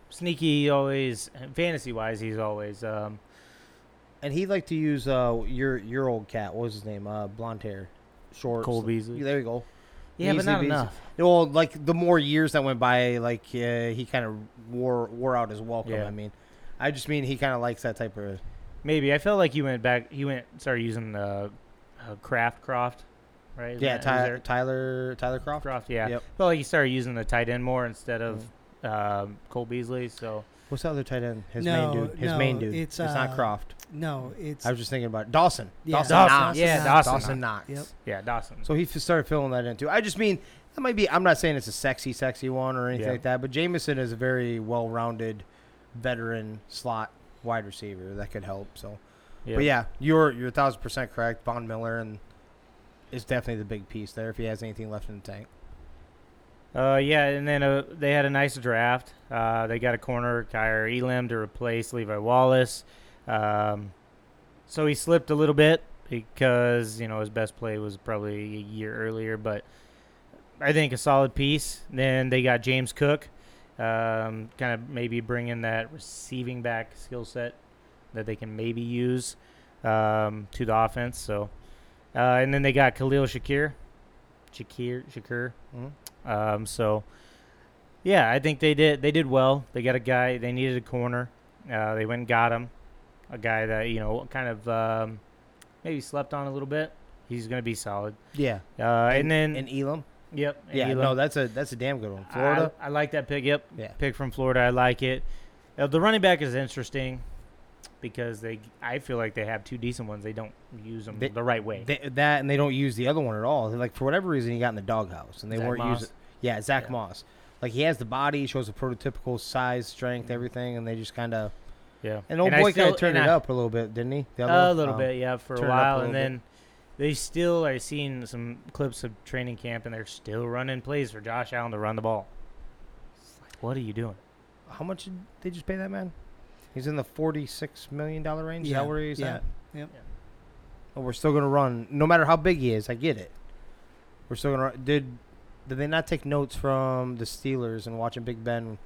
sneaky always fantasy wise. He's always um, And he'd like to use uh your your old cat. What was his name? Uh, blonde hair, short. Cole Beasley. There you go. Yeah, but not Beasley. enough. Well, like the more years that went by, like uh, he kind of wore wore out his welcome. Yeah. I mean, I just mean he kind of likes that type of. Maybe I felt like he went back. He went started using the uh, Kraft Kroft, right? Is yeah, that- is Ty- Tyler Tyler Kroft. Kroft. Yeah. Yep. Felt like he started using the tight end more instead of Mm-hmm. um, Cole Beasley. So What's the other tight end? His No, main dude. His no, main dude. it's, It's, not uh, Kroft. No, it's I was just thinking about Dawson. Yeah. Dawson, Dawson, Knox. yeah, Dawson Dawson Knox. Knox. Yep. yeah, Dawson. So he started filling that in too. I just mean that might be. I'm not saying it's a sexy, sexy one or anything Yeah. like that, but Jamison is a very well-rounded veteran slot wide receiver that could help. So, but yeah, you're you're a thousand percent correct. Von Miller and is definitely the big piece there if he has anything left in the tank. Uh, yeah, and then uh, they had a nice draft. Uh, they got a corner, Kaiir Elam, to replace Levi Wallace. Um, so he slipped a little bit because you know his best play was probably a year earlier, but I think a solid piece. Then they got James Cook, um, kind of maybe bring in that receiving back skill set that they can maybe use um, to the offense. So, uh, and then they got Khalil Shakir, Shakir, Shakir. Mhm. Um, so, yeah, I think they did. They did well. They got a guy. They needed a corner. Uh, they went and got him, a guy that you know kind of um, maybe slept on a little bit. He's going to be solid. Yeah, Uh, and, then and Elam. yep, and Yeah, Elam. no, that's a that's a damn good one. Florida. I, I like that pick. Yep, yeah, pick from Florida. I like it. Uh, the running back is interesting because they. I feel like they have two decent ones. They don't use them They- the right way. They, that and they don't use the other one at all. Like for whatever reason, he got in the doghouse and they Zach weren't Moss? using. Yeah, Zach Yeah. Moss. Like he has the body, shows a prototypical size, strength, everything, and they just kind of. yeah, And old I boy kind of turned it I- up a little bit, didn't he? The A little Um, bit, yeah, for a up a while, and little bit. then they still are seeing some clips of training camp, and they're still running plays for Josh Allen to run the ball. Like, what are you doing? How much did they just pay that man? He's in the forty-six million dollar range. Is Yeah, that where he's yeah, at? yep. Oh, we're still gonna run, no matter how big he is. I get it. We're still gonna. Run. Did did they not take notes from the Steelers and watching Big Ben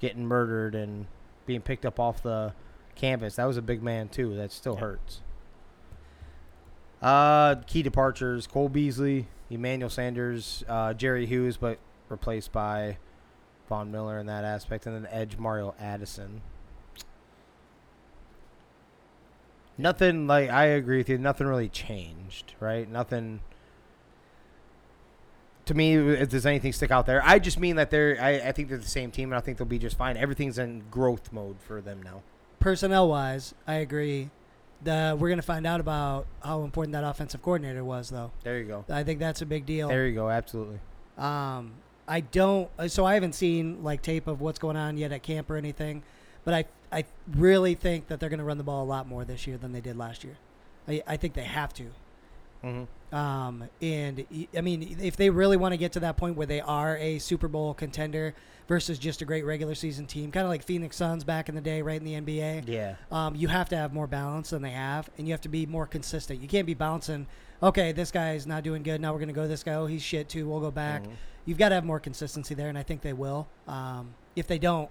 getting murdered and being picked up off the canvas? That was a big man too. That still Yeah. hurts. Uh, key departures: Cole Beasley, Emmanuel Sanders, uh, Jerry Hughes, but replaced by Von Miller in that aspect, and then Edge Mario Addison. Nothing like I agree with you. Nothing really changed, right? Nothing. To me, if there's anything stick out there, I just mean that they're. I, I think they're the same team, and I think they'll be just fine. Everything's in growth mode for them now. Personnel wise, I agree. The, we're going to find out about how important that offensive coordinator was, though. There you go. I think that's a big deal. There you go. Absolutely. Um, I don't. So I haven't seen like tape of what's going on yet at camp or anything, but I I really think that they're going to run the ball a lot more this year than they did last year. I I think they have to. Mm-hmm. Um, and I mean, if they really want to get to that point where they are a Super Bowl contender versus just a great regular season team, kind of like Phoenix Suns back in the day, right in the NBA. Yeah. Um, you have to have more balance than they have, and you have to be more consistent. You can't be bouncing. Okay, this guy's not doing good. Now we're gonna go this guy. Oh, he's shit too. We'll go back. Mhm. You've got to have more consistency there, and I think they will. Um, if they don't,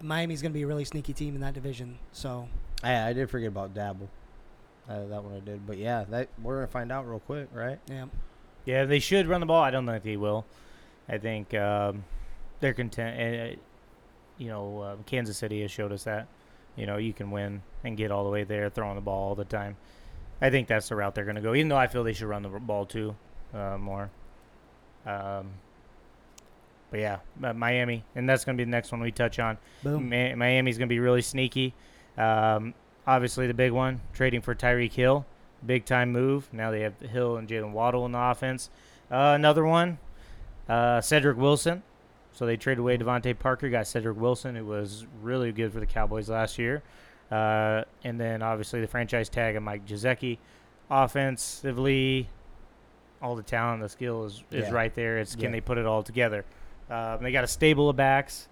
Miami's gonna be a really sneaky team in that division. So I, I did forget about Daboll. Uh, that one I did, but yeah, that we're gonna find out real quick, right? Yeah. Yeah, they should run the ball. I don't think they will. I think um, they're content. Uh, you know, uh, Kansas City has showed us that. You know, you can win and get all the way there, throwing the ball all the time. I think that's the route they're going to go. Even though I feel they should run the ball too, uh, more. Um, but yeah, uh, Miami, and that's going to be the next one we touch on. Boom. Mi- Miami's going to be really sneaky. Um, obviously, the big one, trading for Tyreek Hill. Big time move. Now they have Hill and Jaylen Waddle in the offense. Uh, another one, uh, Cedric Wilson. So they traded away DeVante Parker, got Cedric Wilson, who was really good for the Cowboys last year. Uh, and then obviously the franchise tag of Mike Gesicki. Offensively, all the talent, the skill is, is Yeah. right there. It's can Yeah. they put it all together? Um, they got a stable of backs.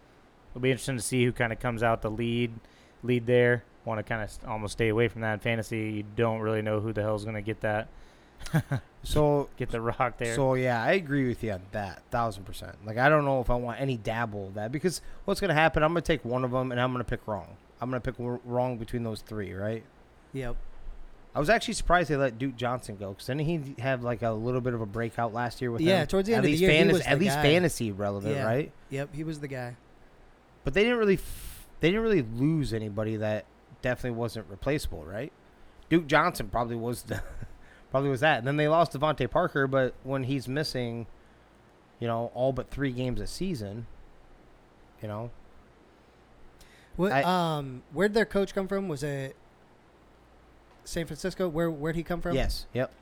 It'll be interesting to see who kind of comes out the lead, lead there. Want to kind of st- almost stay away from that in fantasy. You don't really know who the hell's going to get that, *laughs* So get the rock there. So yeah, I agree with you on that, thousand percent. Like I don't know if I want any dabble of that because what's gonna happen? I'm gonna take one of them and I'm gonna pick wrong. I'm gonna pick w- wrong between those three, right? Yep. I was actually surprised they let Duke Johnson go because didn't he have like a little bit of a breakout last year with Yeah, them? towards the at end of the year, he fantasy, was at least guy. fantasy relevant, Yeah. right? Yep. He was the guy. But they didn't really, f- they didn't really lose anybody that definitely wasn't replaceable, right? Duke Johnson probably was the, *laughs* probably was that. And then they lost DeVante Parker, but when he's missing, you know, all but three games a season, you know, What? I- um. Where'd their coach come from? Was it San Francisco? Where Where'd he come from? yes, yep.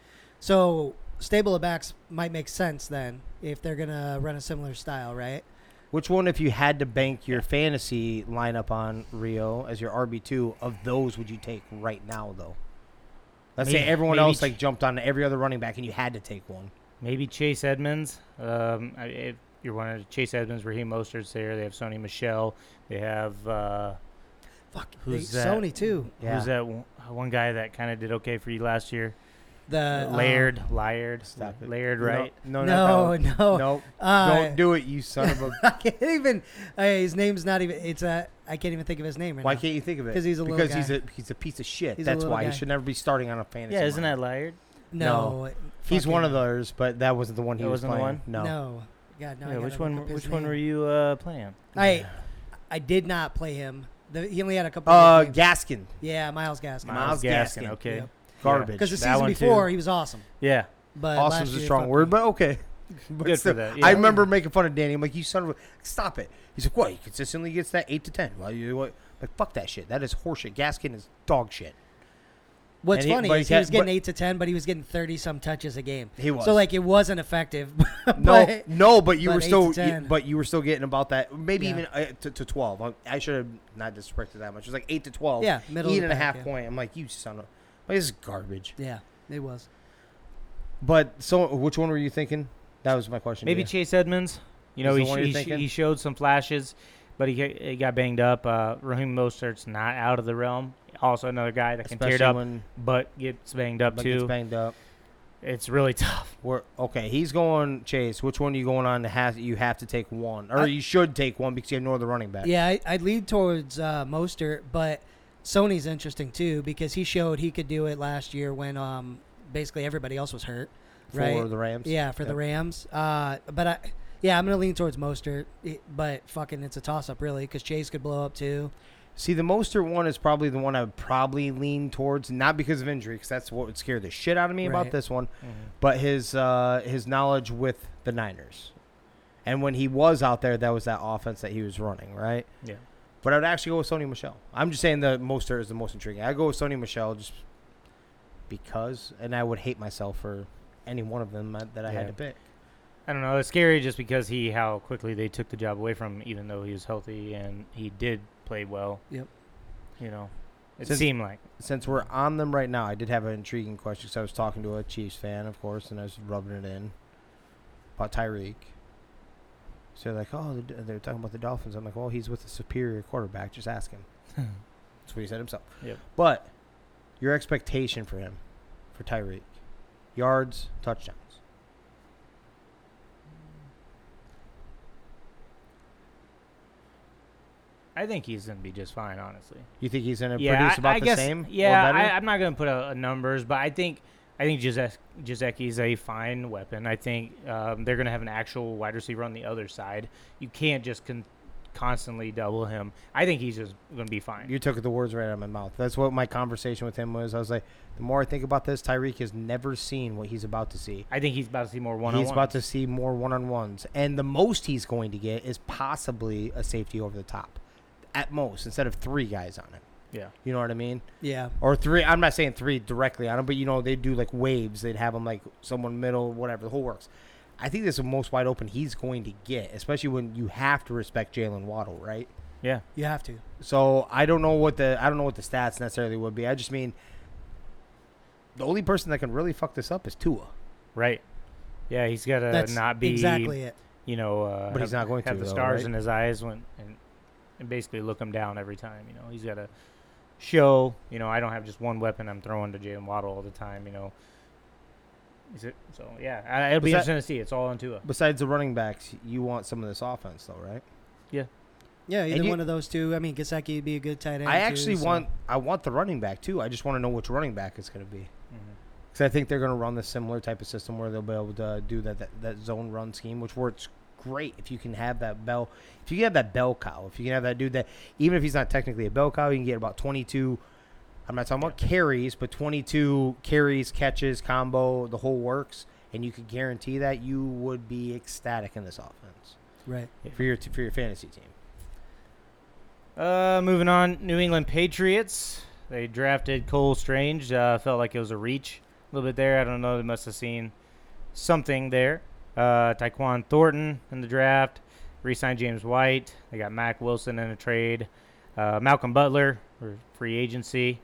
So stable of backs might make sense then if they're gonna run a similar style, right? Which one, if you had to bank your fantasy lineup on Rio as your RB two of those, would you take right now though? Let's say everyone maybe else Ch- like jumped on every other running back and you had to take one. Maybe Chase Edmonds. Um, I- if you're one of Chase Edmonds, Raheem Mostert's there. They have Sony Michel. They have uh, Fuck. Who's they- that? Sony too. Yeah. who's that one, one guy that kind of did okay for you last year? The um, Laird, Laird, Stop it. Laird, right? No, no, No, no. no. Uh, Don't do it, you son of a. *laughs* I can't even. Uh, his name's not even. It's a. I can't even think of his name right Why now. can't you think of it? 'Cause he's a little because he's a he's a piece of shit. He's That's why guy. he should never be starting on a fantasy. Yeah, isn't that Laird? No. He's one of those, but that wasn't the one he That was wasn't the playing. one? No. No. God, no. Yeah, which one? up his Which one were you uh, playing? I I did not play him. The, he only had a couple. Uh, games. Gaskin, yeah, Myles Gaskin. Myles Gaskin. Gaskin. Okay. Yep. garbage. Because the That season one before too. he was awesome, Yeah, but awesome is a strong word, me. but okay. *laughs* But Good for still, that, I remember making fun of Danny. I'm like, you son of a, stop it. He's like, what? He consistently gets that eight to ten. Well, you what? Like, fuck that shit. That is horseshit. Gaskin is dog shit. What's he- funny is he he was getting but- eight to ten, but he was getting thirty some touches a game. He was. So like it wasn't effective. *laughs* No, but, no, but you but were still, to 10. but you were still getting about that, maybe Yeah. even uh, to, to twelve. I, I should have not disrespected that much. It was like eight to twelve. Yeah, middle of eight the and a half yeah. point. I'm like, you son of, like, this is garbage. yeah, it was. But so, which one were you thinking? That was my question. maybe. Chase Edmonds. You know, he, the one sh- you're he, he showed some flashes, but he, got- he got banged up. Uh, Raheem Mostert's not out of the realm. Also, another guy that can tear it Especially up, when but gets banged up too. gets banged up. it's really *laughs* tough. We're, okay, he's going Chase. Which one are you going on to have? You have to take one, or I- you should take one because you have no other running back. Yeah, I, I'd lead towards uh, Mostert, but Sony's interesting too because he showed he could do it last year when um basically everybody else was hurt. for right? the Rams. Yeah, for the Rams. Uh, but I, yeah, I'm gonna lean towards Mostert, but fucking it's a toss up really because Chase could blow up too. See, the Mostert one is probably the one I would probably lean towards, not because of injury, because that's what would scare the shit out of me about this one, but his uh, his knowledge with the Niners, and when he was out there, that was that offense that he was running, right? Yeah. But I'd actually go with Sony Michel. I'm just saying the Mostert is the most intriguing. I go with Sony Michel just because, and I would hate myself for any one of them that that I had to pick. I don't know. It's scary just because he how quickly they took the job away from him, even though he was healthy and he did play well. Yep. You know, it Since- seemed like. Since we're on them right now, I did have an intriguing question because I was talking to a Chiefs fan, of course, and I was rubbing it in about Tyreek. So they're like, oh, the- they're talking about the Dolphins. I'm like, well, he's with a superior quarterback. Just ask him. *laughs* That's what he said himself. Yep. But your expectation for him, for Tyreek, yards, touchdowns. I think he's gonna be just fine, honestly. You think he's going to Yeah, produce I, about I the guess, same? Yeah, or better? I, I'm not gonna put a, a numbers, but I think I think Jose- is a fine weapon. I think um, they're gonna have an actual wide receiver on the other side. You can't just con- constantly double him. I think he's just gonna be fine. You took the words right out of my mouth. That's what my conversation with him was. I was like, the more I think about this, Tyreek has never seen what he's about to see. I think he's about to see more one on He's about to see more one on ones. And the most he's going to get is possibly a safety over the top. At most, instead of three guys on him. Yeah. You know what I mean? Yeah. Or three. I'm not saying three directly on him, but you know, they do like waves. They'd have him like someone middle, whatever, the whole works. I think that's the most wide open he's going to get, especially when you have to respect Jaylen Waddle, right? Yeah. You have to. So I don't know what the I don't know what the stats necessarily would be. I just mean the only person that can really fuck this up is Tua. Right. Yeah, he's got to That's not be exactly it. you know, uh, But he's not going have to, the though, stars right? in his eyes when and and basically look him down every time. You know, he's got to show. You know, I don't have just one weapon I'm throwing to Jaylen Waddle all the time. You know, is it? So yeah, I, it'll be Was that- interesting to see. It's all on Tua. Besides the running backs, you want some of this offense though, right? Yeah, Yeah, either you- one of those two. I mean, Gesicki would be a good tight end. I too, actually so- want I want the running back too. I just want to know which running back it's going to be. Mm-hmm. Because I think they're going to run the similar type of system where they'll be able to do that, that that zone run scheme, which works great if you can have that bell. If you can have that bell cow, if you can have that dude that even if he's not technically a bell cow, you can get about 22. I'm not talking about carries, but 22 carries, catches, combo, the whole works, and you could guarantee that you would be ecstatic in this offense Right. for your for your fantasy team. Uh, moving on, New England Patriots. They drafted Cole Strange. Uh, felt like it was a reach a little bit there. I don't know. They must have seen something there. Uh, Tyquan Thornton in the draft. Re-signed James White. They got Mack Wilson in a trade. Uh, Malcolm Butler for free agency.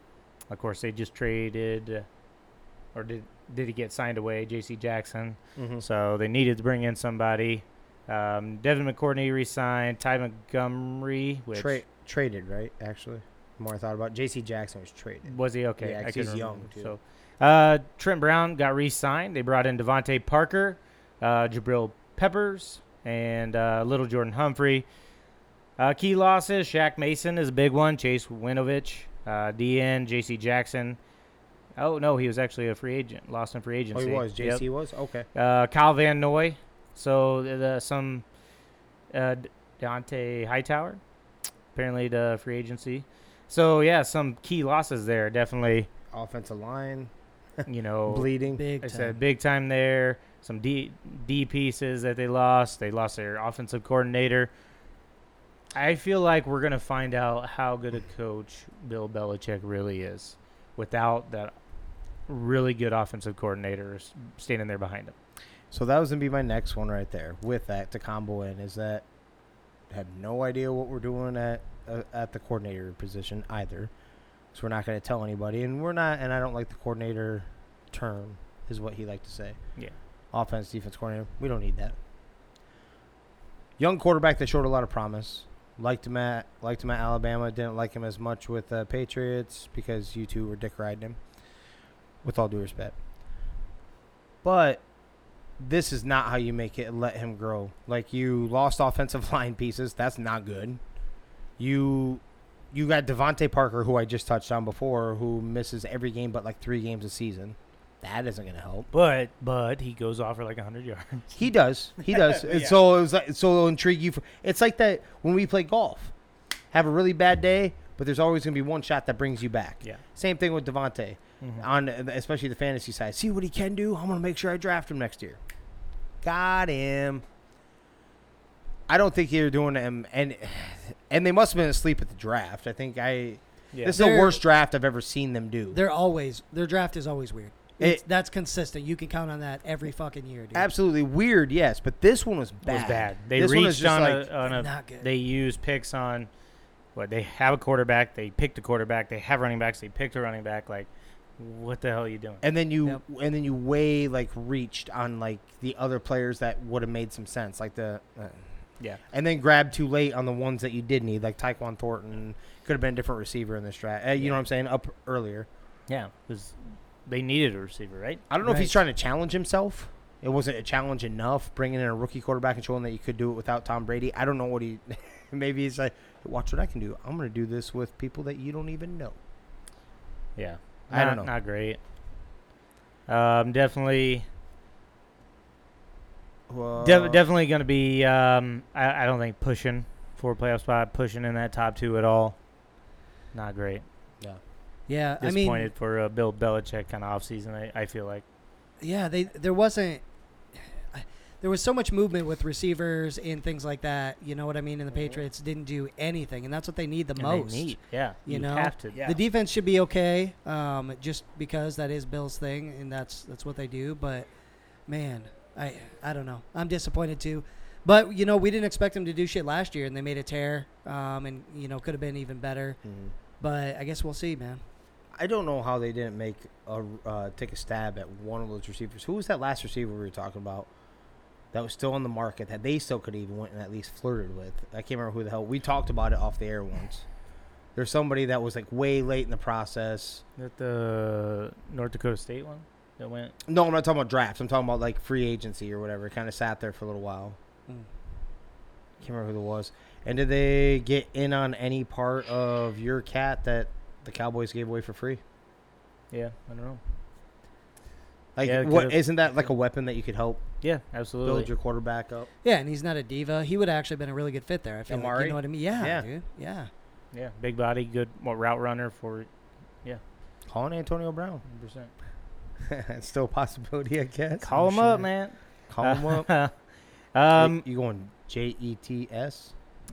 Of course, they just traded, uh, or did did he get signed away? J.C. Jackson. Mm-hmm. So they needed to bring in somebody. Um, Devin McCourty re-signed. Ty Montgomery, which Tra- traded, right? Actually, the more I thought about. J.C. Jackson was traded. was he okay? Yeah, he's young, remember. too. So uh, Trent Brown got re-signed. They brought in DeVante Parker, Jabril Peppers, and uh, Little Jordan Humphrey. Uh, key losses: Shaq Mason is a big one. Chase Winovich, uh, DN, J.C. Jackson. Oh no, he was actually a free agent. Lost in free Oh, agency. he was. Yep. J.C. was okay. Uh, Kyle Van Noy. So the, the, some uh, Dante Hightower, apparently the free agency. So yeah, some key losses there. Definitely, Offensive line you know, *laughs* bleeding. Big I time. said big time there. Some D D pieces that they lost. They lost their offensive coordinator. I feel like we're gonna find out how good a coach Bill Belichick really is, without that really good offensive coordinator standing there behind him. So that was gonna be my next one right there. With that to combo in is that have no idea what we're doing at uh, at the coordinator position either. So we're not gonna tell anybody, and we're not. And I don't like the coordinator term, is what he liked to say. Yeah. Offense, defense coordinator. We don't need that. Young quarterback that showed a lot of promise. Liked him at liked him at Alabama. Didn't like him as much with the Patriots because you two were dick riding him. With all due respect. But this is not how you make it let him grow. Like you lost *laughs* offensive line pieces. That's not good. You you got DeVante Parker, who I just touched on before, who misses every game but like three games a season. That isn't going to help. But but he goes off for like hundred yards. He does. He does. *laughs* And Yeah. So it was like, so it'll intrigue you. For, it's like that when we play golf. Have a really bad day, but there's always going to be one shot that brings you back. Yeah. Same thing with DeVante Mhm. on especially the fantasy side. See what he can do. I'm gonna make sure I draft him next year. Got him. I don't think they're doing him, and *sighs* and they must have been asleep at the draft. I think I Yeah. this is the They're- worst draft I've ever seen them do. They're always their draft is always weird. It- that's consistent. You can count on that every fucking year, dude. Absolutely weird, yes, but this one was bad. was bad. They this one is reached just on, like a, on a Not good. they use picks on what they have a quarterback, they picked a quarterback, they have running backs, they picked a running back. Like, what the hell are you doing? and then you Yep. and then you way like reached on like the other players that would have made some sense, like the. Uh, Yeah, and then grabbed too late on the ones that you did need, like Tyquan Thornton. Could have been a different receiver in this draft. Uh, you know what I'm saying? Up earlier. yeah, because they needed a receiver, right? I don't know if he's trying to challenge himself It wasn't a challenge enough bringing in a rookie quarterback and showing that you could do it without Tom Brady. I don't know what he. *laughs* maybe he's like, watch what I can do. I'm going to do this with people that you don't even know. Yeah, I don't know. Not great. Um, definitely, Well, def- definitely going to be. Um, I, I don't think pushing for a playoff spot, pushing in that top two at all. Not great. Yeah, I mean, Disappointed for a Bill Belichick kind of offseason. I, I feel like. yeah, they there wasn't. There was so much movement with receivers and things like that. You know what I mean? And the Patriots didn't do anything, and that's what they need the and most. They need, yeah, you you, know? have to. The defense should be okay, um, just because that is Bill's thing, and that's that's what they do. But man, I I don't know. I'm disappointed too. But you know, we didn't expect them to do shit last year, and they made a tear, um, and you know, could have been even better. Mhm. But I guess we'll see, man. I don't know how they didn't make a uh, take a stab at one of those receivers. Who was that last receiver we were talking about? That was still on the market that they still could even went and at least flirted with. I can't remember who the hell. We talked about it off the air once. There's somebody that was like way late in the process. That the North Dakota State one that went. No, I'm not talking about drafts. I'm talking about like free agency or whatever. Kind of sat there for a little while. Mm. Can't remember who it was. And did they get in on any part of your cat that the Cowboys gave away for free? Yeah, I don't know. Like, Yeah, it what could've- isn't that like a weapon that you could help Yeah, absolutely. build your quarterback up? Yeah, and he's not a diva. He would have actually been a really good fit there. I feel like, you know what I mean? Yeah, Yeah. dude. Yeah. yeah, big body, good route runner for yeah. Calling Antonio Brown. 100%. *laughs* It's still a possibility, I guess. Call I'm him up, man. Call him up. *laughs* um, you going J E T S?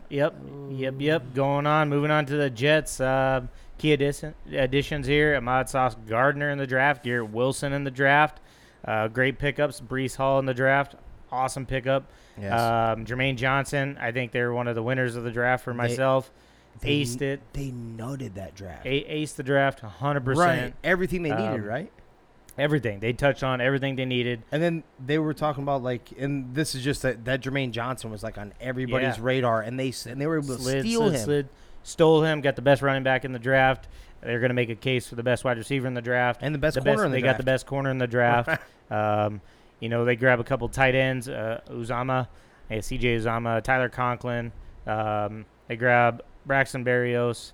Yep, yep, yep. Going on, moving on to the Jets. Uh, key addition, additions here: Ahmad Sauce Gardner in the draft, Garrett Wilson in the draft. Uh, great pickups. Breece Hall in the draft, awesome pickup. Yes. Um, Jermaine Johnson, I think they're one of the winners of the draft for myself. They- aced it, They noted that draft. a- aced the draft, 100%. right. percent. Everything they needed, Um, right? Everything they touched on, everything they needed. And then they were talking about like, and this is just that that Jermaine Johnson was like on everybody's Yeah. radar, and they and they were able to slid, steal slid, him. slid, stole him. Got the best running back in the draft. They're going to make a case for the best wide receiver in the draft. And the best corner in the they got the best corner in the draft. *laughs* um, you know, they grab a couple tight ends, uh, Uzomah, uh, CJ Uzomah, Tyler Conklin. Um, they grab Braxton Berrios.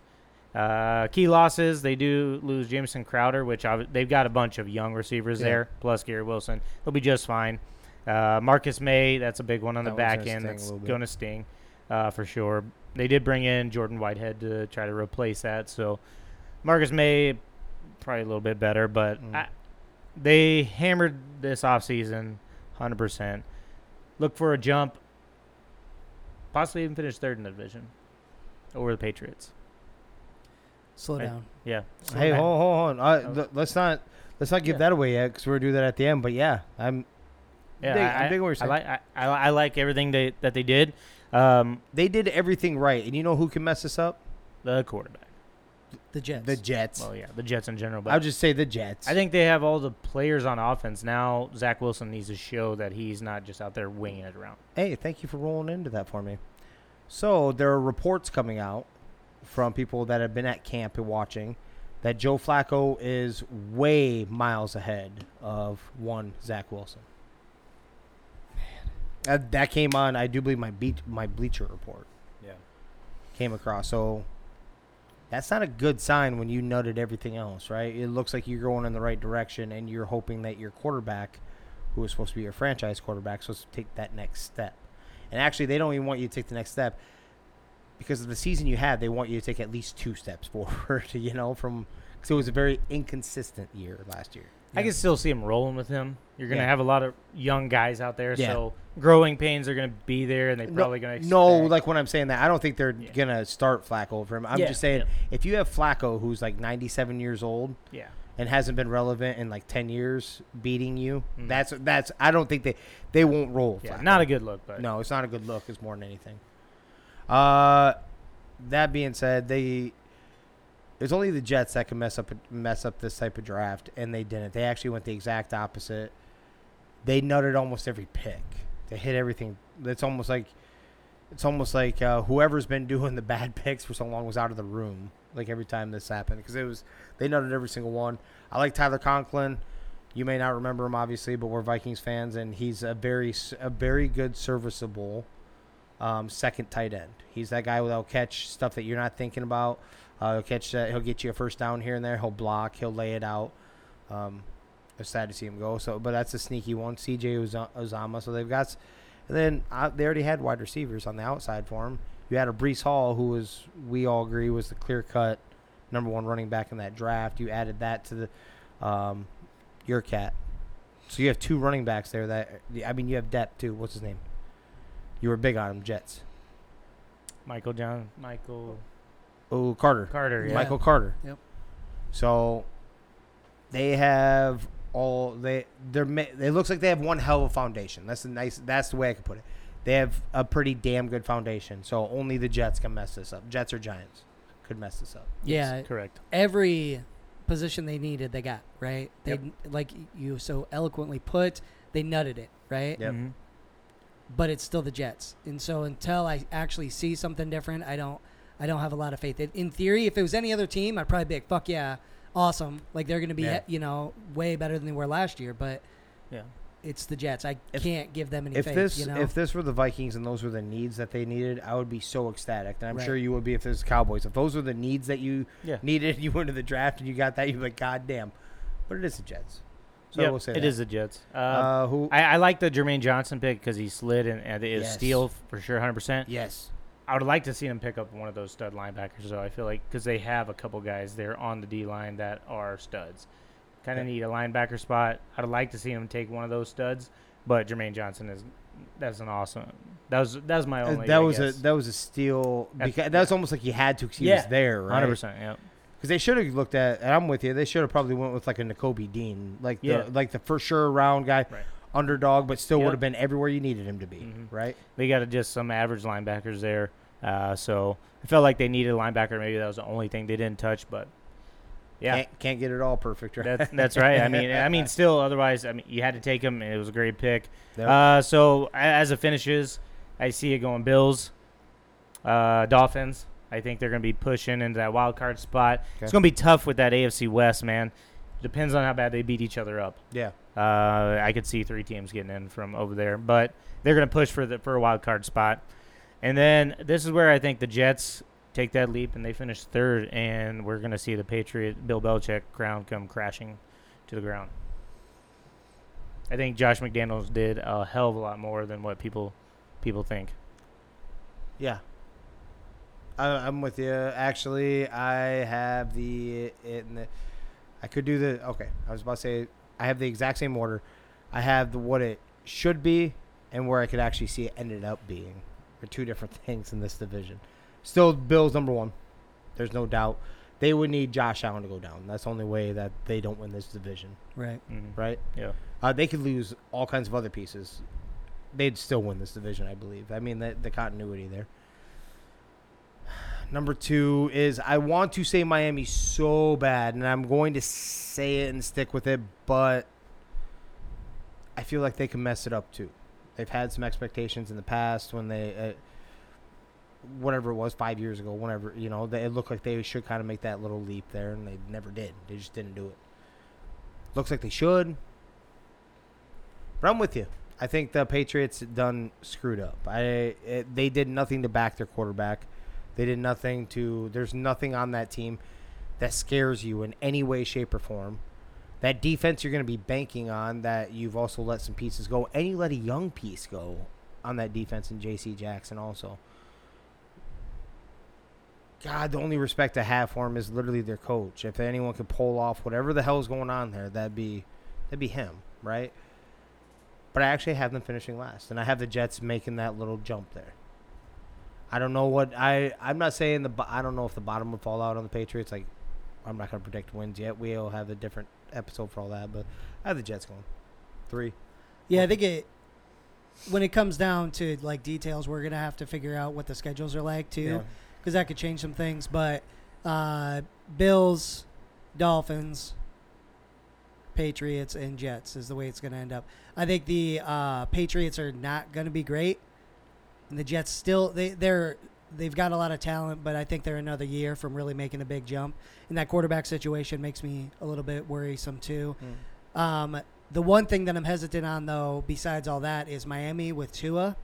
Uh, key losses, they do lose Jamison Crowder, which obvi- they've got a bunch of young receivers Yeah. there, plus Gary Wilson. They'll be just fine. Uh, Marcus Maye, that's a big one on That the back end. That's going to sting uh, for sure. They did bring in Jordan Whitehead to try to replace that. So Marcus Maye, probably a little bit better, but Mm. I, they hammered this offseason 100%. Look for a jump, possibly even finish third in the division over the Patriots. Slow Hey, down. Yeah. Hey, I- hold, hold on. I, th- let's not let's not give Yeah. that away yet because we're gonna do that at the end. But yeah, I'm. Yeah, dig- I, I'm digging what you're I like I, I, I like everything they, that they did. Um, They did everything right, and you know who can mess us up? the quarterback. The Jets. The Jets. Well, yeah, the Jets in general. But I'll just say the Jets. I think they have all the players on offense now. Zach Wilson needs to show that he's not just out there winging it around. Hey, thank you for rolling into that for me. So there are reports coming out from people that have been at camp and watching that Joe Flacco is way miles ahead of one Zach Wilson. Man, that came on. I do believe my beat my Bleacher report Yeah. came across. So that's not a good sign when you nutted everything else, right? It looks like you're going in the right direction, and you're hoping that your quarterback, who is supposed to be your franchise quarterback, is supposed to take that next step. And actually, they don't even want you to take the next step because of the season you had. They want you to take at least two steps *laughs* forward. You know, from because it was a very inconsistent year last year. I can still see him rolling with him. You're going to Yeah. have a lot of young guys out there, Yeah. so growing pains are going to be there, and they're No- probably going to No, like when I'm saying that, I don't think they're Yeah. gonna start Flacco over him. I'm Yeah, just saying yeah. if you have Flacco, who's like 97 years old, yeah, and hasn't been relevant in like 10 years beating you Mm. that's that's i don't think they they won't roll yeah, Flacco. not a good look, but no it's not a good look it's more than anything uh that being said they there's only the jets that can mess up mess up this type of draft and they didn't. They actually went the exact opposite. They nutted almost every pick they hit everything. It's almost like it's almost like uh, whoever's been doing the bad *laughs* picks for so long was out of the room like every time this happened because it was they nutted every single one. I like tyler conklin. You may not remember him, obviously, but we're Vikings fans, and he's a very a very good, serviceable um, second tight end. He's that guy that'll catch stuff that you're not thinking about. Uh, he'll catch that. He'll get you a first down here and there. He'll block. He'll lay it out. Um, it's sad to see him go. So, but that's a sneaky one. CJ Uzomah. So they've got. And then uh, they already had wide receivers on the outside for him. You had a Breece Hall, who was we all agree was the clear cut number one running back in that draft. You added that to the um, your cat. So you have two running backs there. That I mean, you have depth too. What's his name? You were big on him, Jets. Michael John, Michael Oh, Carter. Carter. Yeah. Michael Carter. Yep. So they have all they they're ma- it looks like they have one hell of a foundation. That's a nice that's the way I could put it. They have a pretty damn good foundation. So only the Jets can mess this up. Jets or Giants could mess this up. Yeah, Correct. every position they needed, they got right. They Yep. like you so eloquently put, they nutted it right. Yep. Mhm. But it's still the Jets, and so until I actually see something different, I don't, I don't have a lot of faith. In- theory, if it was any other team, I'd probably be like, "Fuck yeah, awesome!" Like they're going to be, Yeah. you know, way better than they were last year. But Yeah. it's the Jets. I If- can't give them any If faith. this you know, if this were the Vikings and those were the needs that they needed, I would be so ecstatic. And I'm Right. sure you would be if was Cowboys. If those were the needs that you Yeah. needed, *laughs* you went to the draft and you got that, you'd be like, God damn. But it is the Jets. So Yep, we'll say it that. is the Jets. Uh, Uh, who? I, I like the Jermaine Johnson pick because he slid and, and it is Yes. steal for sure, hundred percent. yes. I would like to see them pick up one of those stud linebackers, though. I feel like because they have a couple guys there on the D line that are studs. Kind of need a linebacker spot. I'd like to see them take one of those studs, but Jermaine Johnson is that's an awesome. That was that was my Uh, only. that was a that was a steal because that's almost like he had to because he Yeah. was there, right? hundred percent. Yeah. Because they should have looked at, and I'm with you. They should have probably went with like a Nakobe Dean, like Yeah. the like the for sure round guy, Right. underdog, but still Yep. would have been everywhere you needed him to be, Mhm. right? They got just some average linebackers there, uh, so I felt like they needed a linebacker. Maybe that was the only thing they didn't touch, but yeah, Can't, can't get it all perfect, right? That's that's right. I mean, I mean, *laughs* still, otherwise, I mean, you had to take him, and it was a great pick. Yep. Uh, so as it finishes, I see it going Bills, uh, Dolphins. I think they're going to be pushing into that wild card spot. It's going to be tough with that AFC West, man. Depends on how bad they beat each other up. yeah. Uh, I could see three teams getting in from over there, but they're going to push for the for a wild card spot. And then this is where I think the Jets take that leap and they finish third, and we're going to see the Patriot Bill Belichick crown come crashing to the ground. I think Josh McDaniels did a hell of a lot more than what people people think. Yeah. I, I'm with you. Actually, I have the, in the. I could do the. Okay, I was about to say I have the exact same order. I have the what it should be and where I could actually see it ended up being. Are two different *laughs* things in this division. Still, Bills number one. There's no doubt. They would need Josh Allen to go down. That's the only way that they don't win this division, right? Mhm. right? Yeah. Uh, they could lose all kinds of other pieces. They'd still win this division, I believe. I mean, the, the continuity there. Number two is I want to say Miami so bad, and I'm going to say it and stick with it, but I feel like they can mess it up too. They've had some expectations in the past when they, uh, whatever it was, five years ago, whenever, you know, they, it looked like they should kind of make that little leap there, and they never did. They just didn't do it. Looks like they should. But I'm with you. I think the Patriots done screwed up. I it, they did nothing to back their quarterback. They did nothing to. There's nothing on that team that scares you in any way, shape, or form. That defense you're going to be banking on. That you've also let some pieces go, and you let a young piece go on that defense in J.C. Jackson also. God, the only respect I have for him is literally their coach. If anyone could pull off whatever the hell is going on there, that'd be that'd be him, right? But I actually have them finishing last, and I have the Jets making that little jump there. I don't know what I. I'm not saying the. I don't know if the bottom would fall out on the Patriots. Like, I'm not going to predict wins yet. We'll have a different episode for all that. But I have the Jets going three. Yeah, I think it. When it comes down to like details, we're gonna have to figure out what the schedules are like too. Yeah. because that could change some things. But uh, Bills, Dolphins, Patriots, and Jets is the way it's going to end up. I think the uh, Patriots are not going to be great, and the Jets still they they're they've got a lot of talent, but I think they're another year from really making a big jump. And that quarterback situation makes me a little bit worrisome too. Um, the one thing that I'm hesitant on, though, besides all that, is Miami with Tua.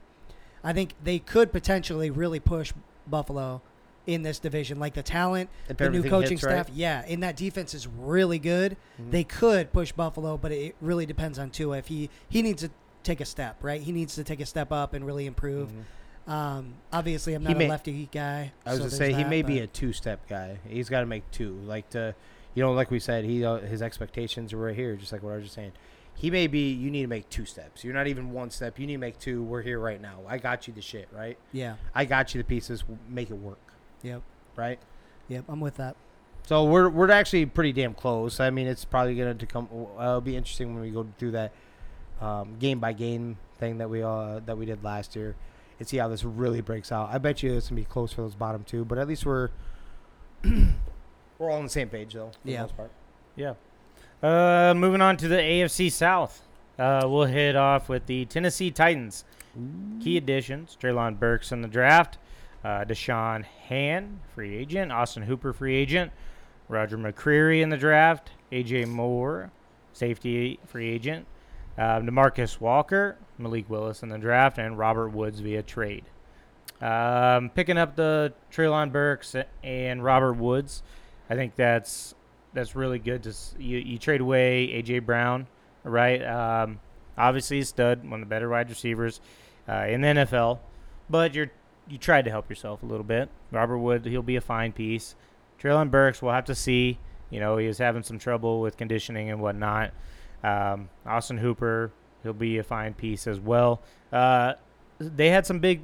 I think they could potentially really push Buffalo in this division. Like the talent, If the new coaching hits right. staff, yeah, and that defense is really good. Mhm. They could push Buffalo, but it really depends on Tua. If he he needs to take a step, right? He needs to take a step up and really improve. Mhm. Um, obviously, I'm not a lefty guy. I was so gonna say he that, may be a two-step guy. He's got to make two. Like to, you know, like we said, he uh, his expectations are right here, just like what I was just saying. He may be. You need to make two steps. You're not even one step. You need to make two. We're here right now. I got you the shit, right? yeah. I got you the pieces. Make it work, Yep. right? Yep. I'm with that. So we're we're actually pretty damn close. I mean, it's probably gonna to come. Uh, it'll be interesting when we go through that um, game by game thing that we uh, that we did last year, and see how this really breaks out. I bet you it's gonna be close for those bottom two, but at least we're *clears throat* we're all on the same page though. For Yeah. the most part. Yeah. Uh, moving on to the AFC South. Uh, we'll hit off with the Tennessee Titans. Key additions: Treylon Burks in the draft, uh, Deshaun Han, free agent, Austin Hooper, free agent, Roger McCreary in the draft, AJ Moore, safety free agent, um, Demarcus Walker, Malik Willis in the draft, and Robert Woods via trade. Um, picking up the Treylon Burks and Robert Woods, I think that's that's really good. To you you trade away AJ Brown, right? Um, obviously, a stud, one of the better wide receivers uh, in the NFL, but you're you tried to help yourself a little bit. Robert Woods, he'll be a fine piece. Treylon Burks, we'll have to see. You know, he was having some trouble with conditioning and whatnot. Um, Austin Hooper, he'll be a fine piece as well. Uh, they had some big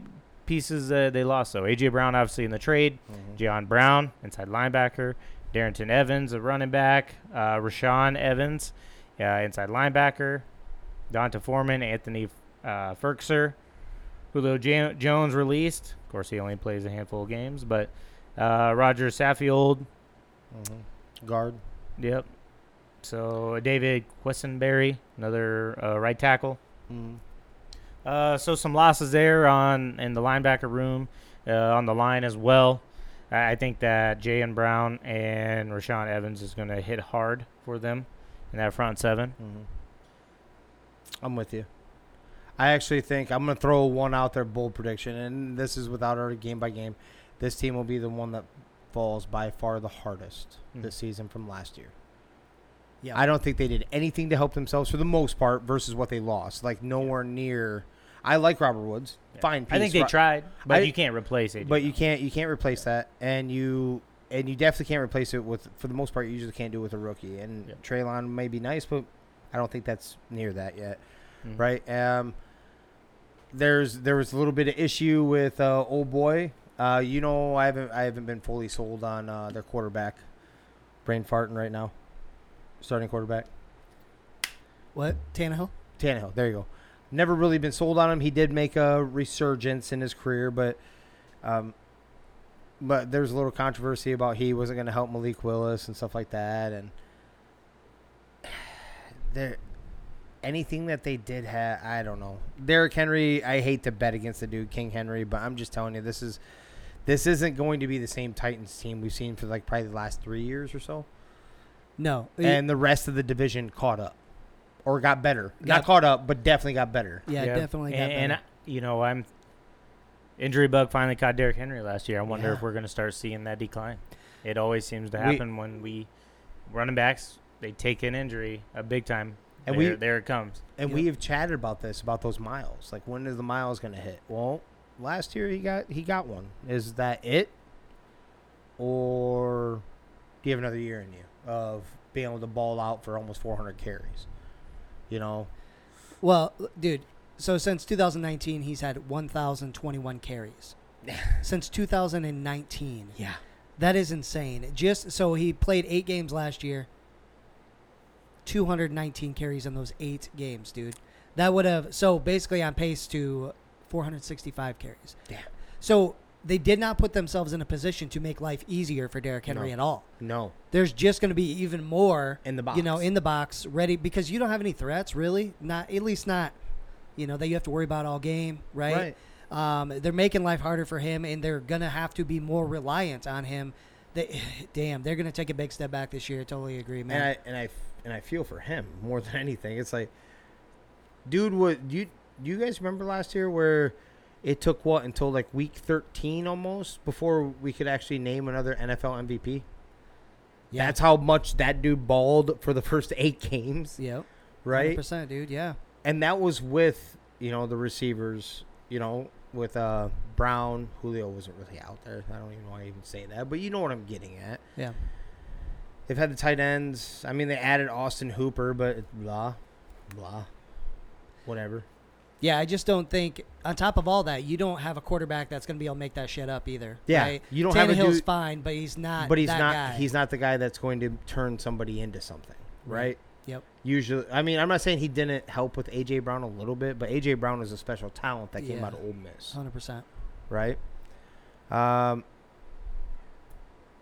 pieces uh, they lost though. AJ Brown, obviously in the trade. Jayon Brown, inside linebacker. Darrynton Evans, a running back. Uh, Rashaan Evans, uh, inside linebacker. D'Onta Foreman, Anthony uh, Firkser. Julio Ja- Jones released. Of course, he only plays a handful of games, but uh, Roger Saffold. Mhm. Guard. Yep. So David Quessenberry, another uh, right tackle. Mhm. Uh, so some losses there on in the linebacker room, uh, on the line as well. I I think that Jayon Brown and Rashaan Evans is going to hit hard for them in that front seven. Mhm. I'm with you. I actually think I'm going to throw one out there, bold prediction, and this is without our game by game. This team will be the one that falls by far the hardest Mhm. this season from last year. Yeah. I don't think they did anything to help themselves for the most part versus what they lost. Like nowhere near. I like Robert Woods. Yeah. Fine. I think they tried, but I- you can't replace it. But you can't you can't replace that, and you and you definitely can't replace it with for the most part. You usually can't do it with a rookie. And Yep. Treylon may be nice, but I don't think that's near that yet, Mhm. right? Um, there's there was a little bit of issue with uh, old boy. Uh, you know, I haven't I haven't been fully sold on uh, their quarterback. Brain farting right now. Starting quarterback. What Tannehill? Tannehill. There you go. Never really been sold on him. He did make a resurgence in his career, but um, but there's a little controversy about he wasn't going to help Malik Willis and stuff like that, and *sighs* there anything that they did have, I don't know. Derrick Henry, I hate to bet against the dude King Henry, but I'm just telling you this is this isn't going to be the same Titans team we've seen for like probably the last three years or so No. and the rest of the division caught up or got better. Got- Not caught up, but definitely got better. yeah, definitely. Got And, and better. I- you know, I'm injury bug finally caught Derrick Henry last year. I wonder Yeah. if we're going to start seeing that decline. It always seems to We- happen when we running backs they take an injury a big time. And there, we- there it comes. And Yep. we have chatted about this about those miles. Like when is the miles going to hit? Well, last year he got he got one. Is that it? Or do you have another year in you of being able to ball out for almost 400 carries? You know, Well, dude. So since 2019, he's had 1,021 carries. *laughs* since 2019. yeah. That is insane. Just so he played eight games last year. 219 carries in those eight games, dude. That would have so basically on pace to 465 carries. Yeah. So they did not put themselves in a position to make life easier for Derrick Henry No. at all. No, There's just going to be even more in the box. you know, in the box, ready because you don't have any threats really. Not at least not, you know, that you have to worry about all game, right? right. Um, they're making life harder for him, and they're gonna have to be more reliant on him they, *sighs* damn, they're gonna take a big step back this year. Totally agree, man. And I and I and I feel for him more *laughs* than anything. It's like, dude, what you you guys remember last year where it took what until like week thirteen almost before we could actually name another NFL MVP. yeah, That's how much that dude balled for the first *laughs* eight games, yep, right? percent, dude. Yeah, And that was with you know the receivers, you know, with uh Brown, Julio wasn't really out there. I don't even want to even say that, but you know what I'm getting at. yeah. They've had the tight ends. I mean, they added Austin Hooper, but blah, blah, whatever. Yeah, I just don't think. On top of all that, you don't have a quarterback that's going to be able to make that shit up either. Yeah, right? you don't have a Tannehill's dude- fine, but he's not. But he's that not. Guy. He's not the guy that's going to turn somebody into something, right? Yep. Usually, I mean, I'm not saying he didn't help with AJ Brown a little bit, but AJ Brown is a special talent that came Yeah. out of Ole Miss, Hundred percent. right? Um.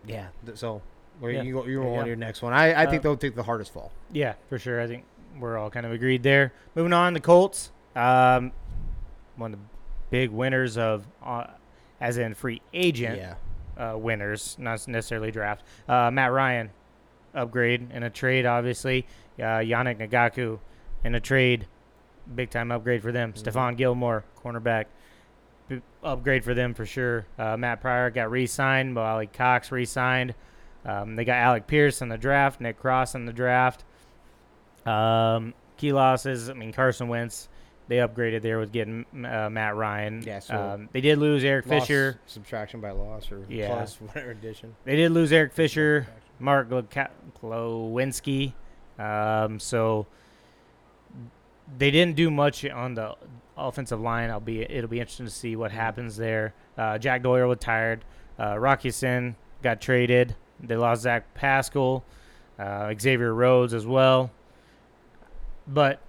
Yeah. th- So, where Yeah. you go, you're There you on your next one. I, I think Uh, they'll take the hardest fall. Yeah, for sure. I think we're all kind of agreed there. Moving on, the Colts. Um, one of the big winners of, uh, as in free agent Yeah. uh, winners, not necessarily draft. Uh, Matt Ryan, upgrade in a trade, obviously. Uh, Yannick Ngakoue in a trade, big time upgrade for them. Mhm. Stephon Gilmore, cornerback, b- upgrade for them for sure. Uh, Matt Pryor got re-signed. Mo Alie-Cox re-signed. Um, they got Alec Pierce in the draft, Nick Cross in the draft. Um, key losses. I mean Carson Wentz. They upgraded there with getting uh, Matt Ryan. Yeah, so um, they did lose Eric Loss, Fisher. subtraction by loss or Yeah. plus *laughs* whatever addition. They did lose Eric Fisher, Mark Glowinski. Um, so they didn't do much on the offensive line. I'll be it'll be interesting to see what happens there. Uh, Jack Doyle retired. Uh, Rock Ya-Sin got traded. They lost Zach Pascal, uh, Xavier Rhodes as well. But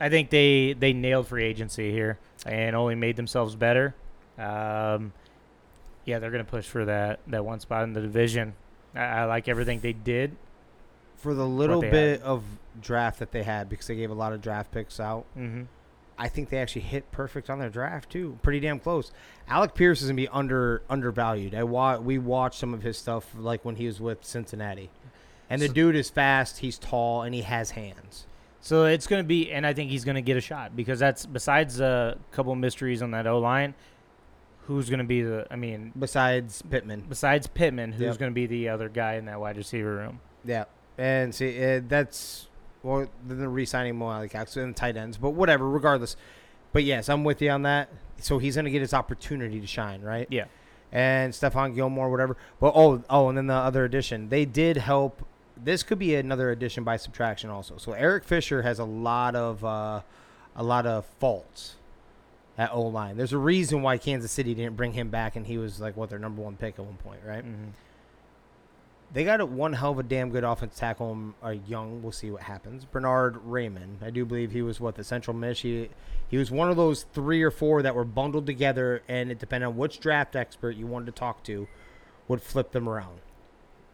I think they they nailed free agency here and only made themselves better. Um, yeah, they're gonna push for that that one spot in the division. I, I like everything they did. For the little bit of draft that they had, because they gave a lot of draft picks out, Mm-hmm. I think they actually hit perfect on their draft too. Pretty damn close. Alec Pierce is gonna be under undervalued. I wa- we watched some of his stuff like when he was with Cincinnati, and the So- dude is fast. He's tall and he has hands. So it's going to be, and I think he's going to get a shot because that's besides a couple mysteries on that O line. Who's going to be the? I mean, Besides Pittman, besides Pittman, who's Yep. going to be the other guy in that wide receiver room? yeah, and see uh, that's well then they're re-signing Mo Cox and tight ends, but whatever. Regardless, but yes, I'm with you on that. So he's gonna get his opportunity to shine, right? Yeah. and Stephon Gilmore, whatever. But oh, oh, and then the other addition, they did help. This could be another addition by subtraction, also. So Eric Fisher has a lot of uh, a lot of faults at O line. There's a reason why Kansas City didn't bring him back, and he was like what their number one pick at one point, right? Mm-hmm. They got a one hell of a damn good offense tackle. um, Uh, young, we'll see what happens. Bernhard Raimann, I do believe he was what the Central Mish. He, he was one of those three or four that were bundled together, and it depended on which draft expert you wanted to talk to, would flip them around,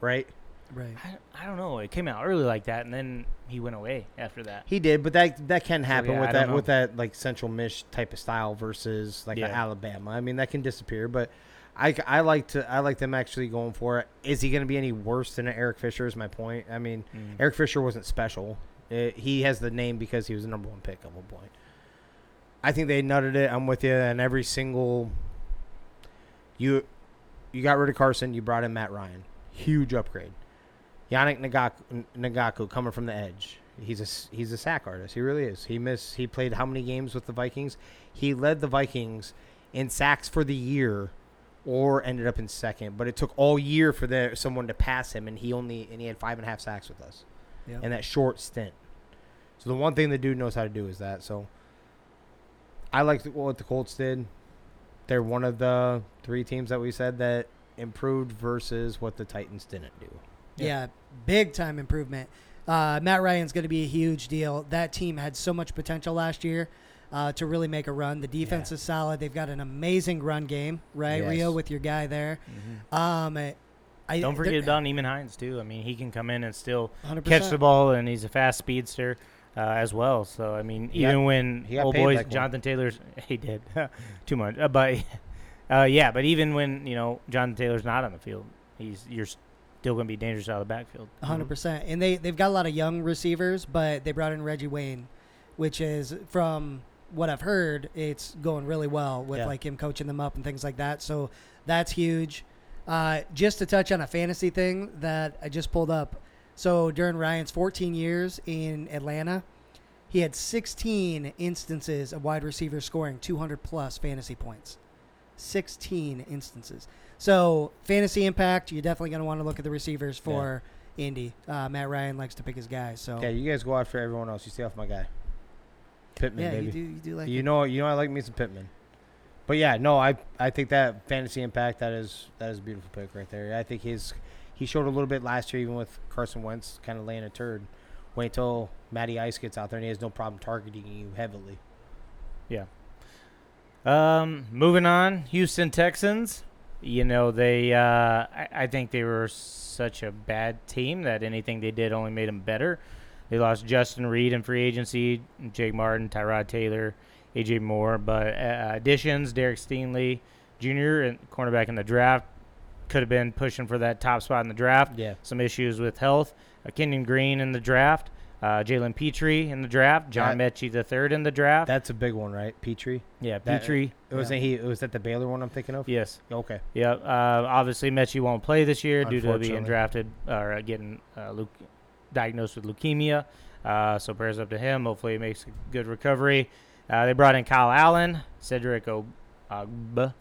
right? Right. I, I don't know. It came out early like that, and then he went away after that. He did, but that that can happen yeah, with that with that like Central Mish type of style versus like Yeah. Alabama. I mean, that can disappear, but. I, I like to I like them actually going for it. Is he going to be any worse than Eric Fisher? Is my point. I mean, Mm. Eric Fisher wasn't special. Uh he has the name because he was the number one pick at one point. I think they nutted it. I'm with you. And every single you you got rid of Carson. You brought in Matt Ryan. Huge upgrade. Yannick Ngakoue, Ngakoue coming from the edge. He's a he's a sack artist. He really is. He missed. He played how many games with the Vikings? He led the Vikings in sacks for the year, or ended up in second. But it took all year for there someone to pass him, and he only and he had five and a half sacks with us Yep. in that short stint. So the one thing the dude knows how to do is that. So I like what the Colts did. They're one of the three teams that we said that improved versus what the Titans didn't do. Yeah, big time improvement. Uh, Matt Ryan's going to be a huge deal. That team had so much potential last year uh, to really make a run. The defense Yeah. is solid. They've got an amazing run game, right, Rio, with your guy there. Mhm. Um, I, Don't forget about Nyheim Hines too. I mean, he can come in and still 100%. catch the ball, and he's a fast speedster uh, as well. So I mean, He got- even when he old boys like one. Jonathan Taylor's *laughs* he did *laughs* too much, uh, but *laughs* uh, yeah, but even when you know Jonathan Taylor's not on the field, he's you're still going to be dangerous out of the backfield. hundred percent. And they they've got a lot of young receivers, but they brought in Reggie Wayne, which is from what I've heard, it's going really well with Yeah. like him coaching them up and things like that. So that's huge. Uh, just to touch on a fantasy thing that I just pulled up. So during Ryan's 14 years in Atlanta, he had 16 instances of wide receivers scoring 200 plus fantasy points. 16 instances. So fantasy impact, you're definitely going to want to look at the receivers for Indy. Uh, Matt Ryan likes to pick his guys. So Yeah, you guys go out for everyone else. You stay off my guy. Pittman, yeah, baby. you do you do like you it. know, you know, I like me some Pittman. But yeah, no, I I think that fantasy impact that is that is a beautiful pick right there. I think his he showed a little bit last year, even with Carson Wentz kind of laying a turd. Wait till Matty Ice gets out there and he has no problem targeting you heavily. Yeah. Um, moving on, Houston Texans. You know they. Uh, I, I think they were such a bad team that anything they did only made them better. They lost Justin Reid in free agency, Jake Martin, Tyrod Taylor, AJ Moore, but uh, additions: Derek Stingley Jr. and cornerback in the draft could have been pushing for that top spot in the draft. Yeah. Some issues with health. Uh, Kenyon Green in the draft. Uh, Jalen Pitre in the draft. John Metchie the third in the draft. That's a big one, right? Pitre. yeah, that- Pitre. It was yeah. he. It was that the Baylor one I'm thinking of. Yes. Okay. Yeah, uh, obviously Metchie won't play this year due to being drafted or uh, getting uh, leuc- diagnosed with leukemia. Uh, so prayers up to him. Hopefully he makes a good recovery. Uh, they brought in Kyle Allen, Cedric Ogbuehi,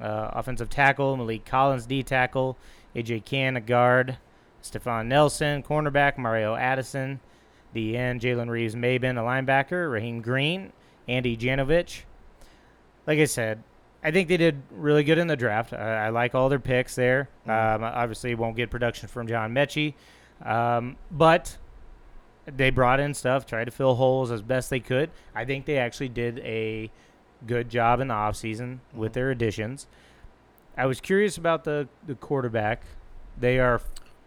uh, offensive tackle, Maliek Collins, D tackle, AJ Cann, a guard, Steven Nelson, cornerback, Mario Addison, the end, Jalen Reeves-Maybin, a linebacker, Rasheem Green, Andy Janovich. Like I said, I think they did really good in the draft. I, I like all their picks there. Mhm. Um, obviously, won't get production from John Metchie, um, but they brought in stuff, tried to fill holes as best they could. I think they actually did a good job in the offseason with Mhm. their additions. I was curious about the, the quarterback. They are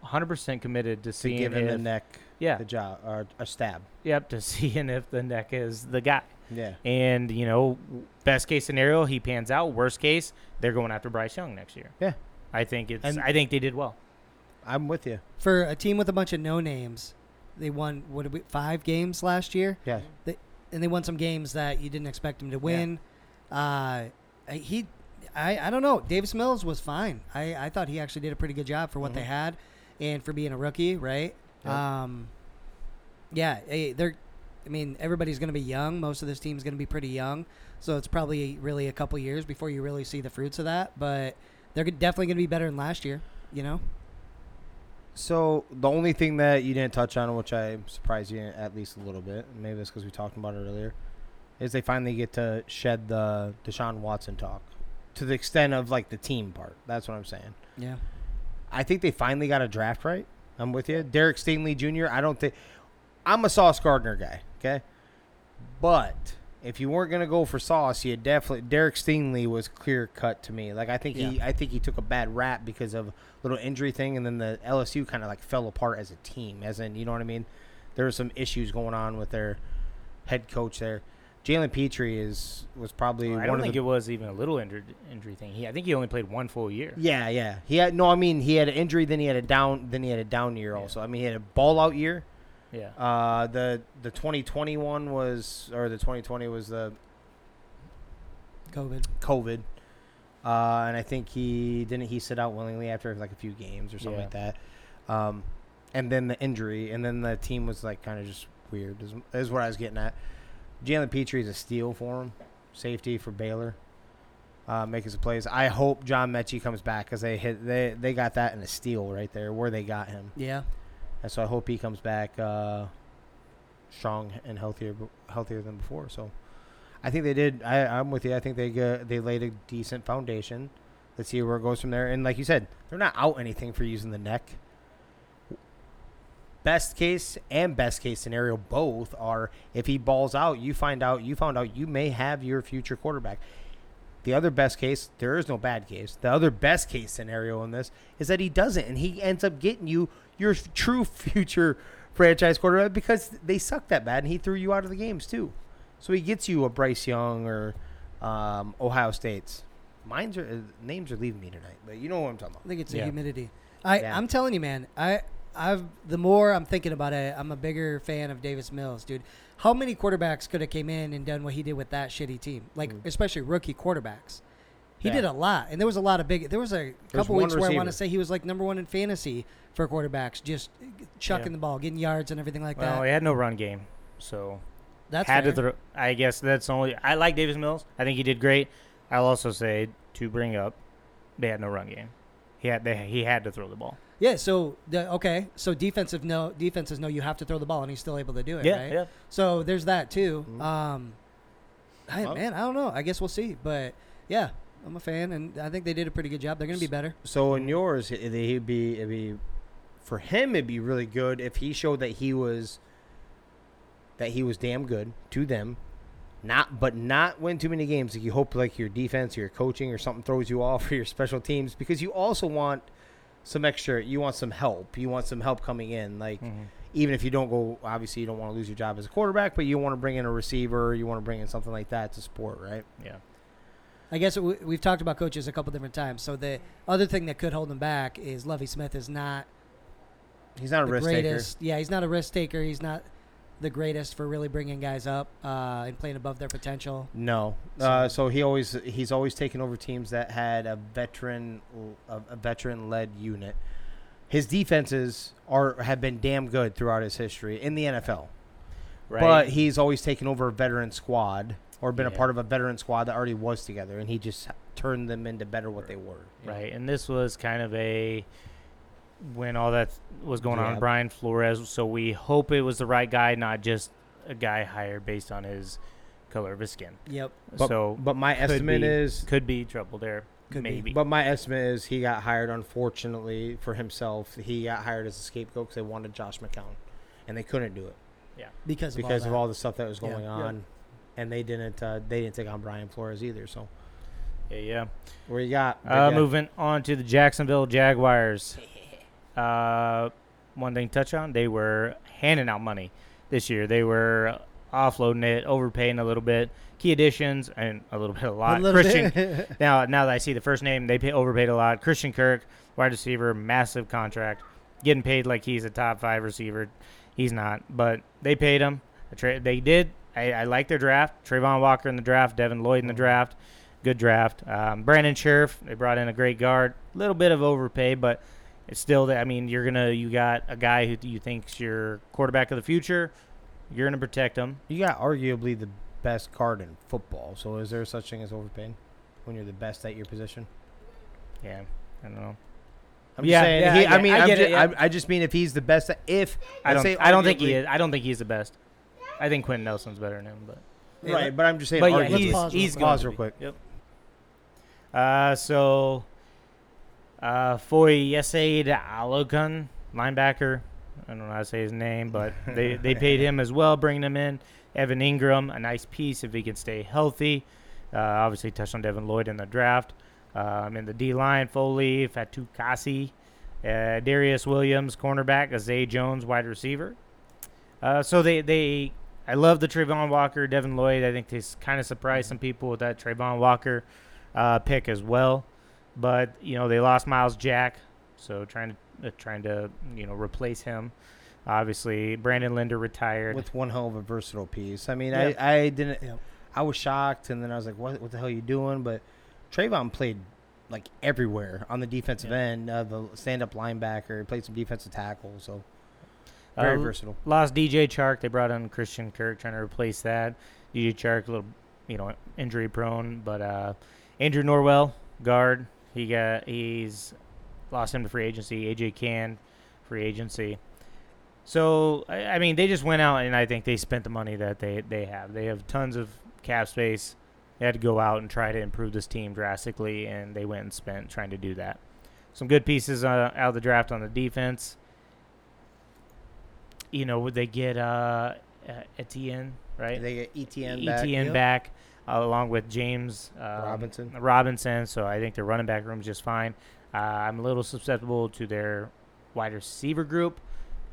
100% committed to To seeing give him if, the neck, yeah, the job, or a stab. yep, to *laughs* seeing if the neck is the guy. Yeah. And you know, best case scenario, he pans out. Worst case, they're going after Bryce Young next year. Yeah. I think it's. And- I think they did well. I'm with you. For a team with a bunch of no names, they won what did we, five games last year, Yeah. They, and they won some games that you didn't expect them to win. Uh, he, I, I don't know. Davis Mills was fine. I, I thought he actually did a pretty good job for what they Mhm. had, and for being a rookie, right? Yep. Um, yeah, eh, they're. I mean, everybody's going to be young. Most of this team's going to be pretty young, so it's probably really a couple years before you really see the fruits of that. But they're definitely going to be better than last year. You know. So the only thing that you didn't touch on, which I'm surprised you at least a little bit, maybe it's because we talked about it earlier, is they finally get to shed the Deshaun Watson talk to the extent of like the team part. That's what I'm saying. Yeah. I think they finally got a draft right. I'm with you, Derek Stingley Jr. I don't think I'm a Sauce Gardner guy. Okay, but if you weren't gonna go for Sauce, you definitely Derek Stingley was clear cut to me. Like I think he, I think he took a bad rap because of a little injury thing, and then the LSU kind of like fell apart as a team. As in, you know what I mean? There were some issues going on with their head coach there. Jalen Pitre is was probably I one don't of think the it was even a little injured injury thing. He, I think he only played one full year. Yeah, yeah. He had no. I mean, he had an injury. Then he had a down. Then he had a down year Yeah. also. I mean, he had a ball out year. Yeah. Uh, the the 2021 was or the 2020 was the COVID. COVID. Uh, and I think he didn't he sit out willingly after like a few games or something Yeah. like that. Um, and then the injury, and then the team was like kind of just weird. Is, is what I was getting at. Jalen Pitre is a steal for him, safety for Baylor, uh, making some plays. I hope John Metchie comes back because they hit they they got that in a steal right there where they got him, Yeah. and so I hope he comes back uh, strong and healthier healthier than before. So. I think they did. I, I'm with you. I think they uh, they laid a decent foundation. Let's see where it goes from there. And like you said, they're not out anything for using the neck. Best case and best case scenario both are if he balls out, you find out you found out you may have your future quarterback. The other best case, there is no bad case. The other best case scenario in this is that he doesn't, and he ends up getting you your true *laughs* future franchise quarterback because they suck that bad, and he threw you out of the games too. So he gets you a Bryce Young or um, Ohio State's. Mine's are uh, names are leaving me tonight, but you know what I'm talking about. I think it's Yeah. the humidity. I Yeah. I'm telling you, man. I I've the more I'm thinking about it, I'm a bigger fan of Davis Mills, dude. How many quarterbacks could have came in and done what he did with that shitty team? Like mm. especially rookie quarterbacks. He Yeah. did a lot, and there was a lot of big. There was a couple one weeks where I want to say he was like number one in fantasy for quarterbacks, just chucking Yeah. the ball, getting yards, and everything like Well, that. he had no run game, so That's had fair. to throw. I guess that's only. I like Davis Mills. I think he did great. I'll also say to bring up, they had no run game. He had they, he had to throw the ball. Yeah. So the, okay. So defensive no defenses know you have to throw the ball, and he's still able to do it. Yeah, right? yeah. So there's that too. Mhm. Um, I, man, I don't know. I guess we'll see. But yeah, I'm a fan, and I think they did a pretty good job. They're going to be better. So in yours, he'd be it'd be for him. It'd be really good if he showed that he was that he was damn good to them. Not, but not win too many games. You hope, like your defense, or your coaching, or something throws you off, *laughs* or your special teams, because you also want some extra. You want some help. You want some help coming in. Like Mhm. even if you don't go, obviously you don't want to lose your job as a quarterback, but you want to bring in a receiver. You want to bring in something like that to support, right? Yeah. I guess we, we've talked about coaches a couple different times. So the other thing that could hold him back is Lovie Smith is not He's not a the risk taker. Yeah, he's not a risk taker. He's not the greatest for really bringing guys up uh, and playing above their potential. No. Uh, so he always he's always taken over teams that had a veteran a, a veteran led unit. His defenses are have been damn good throughout his history in the NFL. Right. But he's always taken over a veteran squad or been a part of a veteran squad that already was together and he just turned them into better what they were. you know? Right, and this was kind of a when all that was going on Yeah. with Brian Flores. So we hope it was the right guy, not just a guy hired based on his color of his skin. Yep. But, so but my estimate be- is could be trouble there. Could be. maybe. But my estimate is he got hired, unfortunately for himself. He got hired as a scapegoat because they wanted Josh McCown, and they couldn't do it Yeah. Because of because all of that. all the stuff that was going Yeah. on, and they didn't. Uh, they didn't take on Brian Flores either. So yeah, yeah. where you got? Uh, moving on to the Jacksonville Jaguars. Uh, one thing to touch on: they were handing out money this year. They were offloading it, overpaying a little bit. Key additions and a little bit, a lot. A Christian. *laughs* now, now that I see the first name, they pay, overpaid a lot. Christian Kirk, wide receiver, massive contract, getting paid like he's a top five receiver. He's not, but they paid him. They did. I, I like their draft. Travon Walker in the draft, Devin Lloyd in the draft. Good draft. Um, Brandon Scherff, they brought in a great guard. A little bit of overpay, but it's still. That I mean, you're gonna. You got a guy who you think's your quarterback of the future. You're gonna protect him. you got arguably the best card in football. So is there such thing as overpaying when you're the best at your position? Yeah, I don't know. I'm Yeah, just saying. yeah, he, I I mean, I I'm get ju- it, yeah. I, I just mean if he's the best. At, if I don't. say I don't think he is. I don't think he's the best. I think Quentin Nelson's better than him, but. Yeah, Right, but I'm just saying. But yeah, let's he's pause real he's quick. Pause real quick. Yep. Uh, so, uh, Foy Yesaid Alokun, linebacker. I don't know how to say his name, but *laughs* they they paid him as well, bringing him in. Evan Engram, a nice piece if he can stay healthy. Uh, obviously, touched on Devin Lloyd in the draft. Um, in the D line, Foley, Fatukasi, uh, Darius Williams, cornerback, Zay Jones, wide receiver. Uh, so they, they I love the Travon Walker, Devin Lloyd. I think they kind of surprised some people with that Travon Walker uh, pick as well. But you know they lost Myles Jack, so trying to uh, trying to you know replace him. Obviously, Brandon Linder retired. with one hell of a versatile piece. I mean, Yeah. I, I didn't. I was shocked, and then I was like, "What? What the hell are you doing?" But Travon played like everywhere on the defensive Yeah. end, uh, the stand-up linebacker, played some defensive tackle, so very Uh, versatile. Lost DJ Chark. They brought in Christian Kirk, trying to replace that. DJ Chark, a little, you know, injury prone, but uh, Andrew Norwell, guard. He got he's lost him to free agency. AJ Cann, free agency. So I, mean, they just went out and I think they spent the money that they they have. They have tons of cap space. They had to go out and try to improve this team drastically, and they went and spent trying to do that. Some good pieces uh, out of the draft on the defense you know, would they get uh, Etienne, right? They get ETN ETN back. Yep. back, along with James um, Robinson. Robinson. So I think their running back room is just fine. Uh, I'm a little susceptible to their wide receiver group.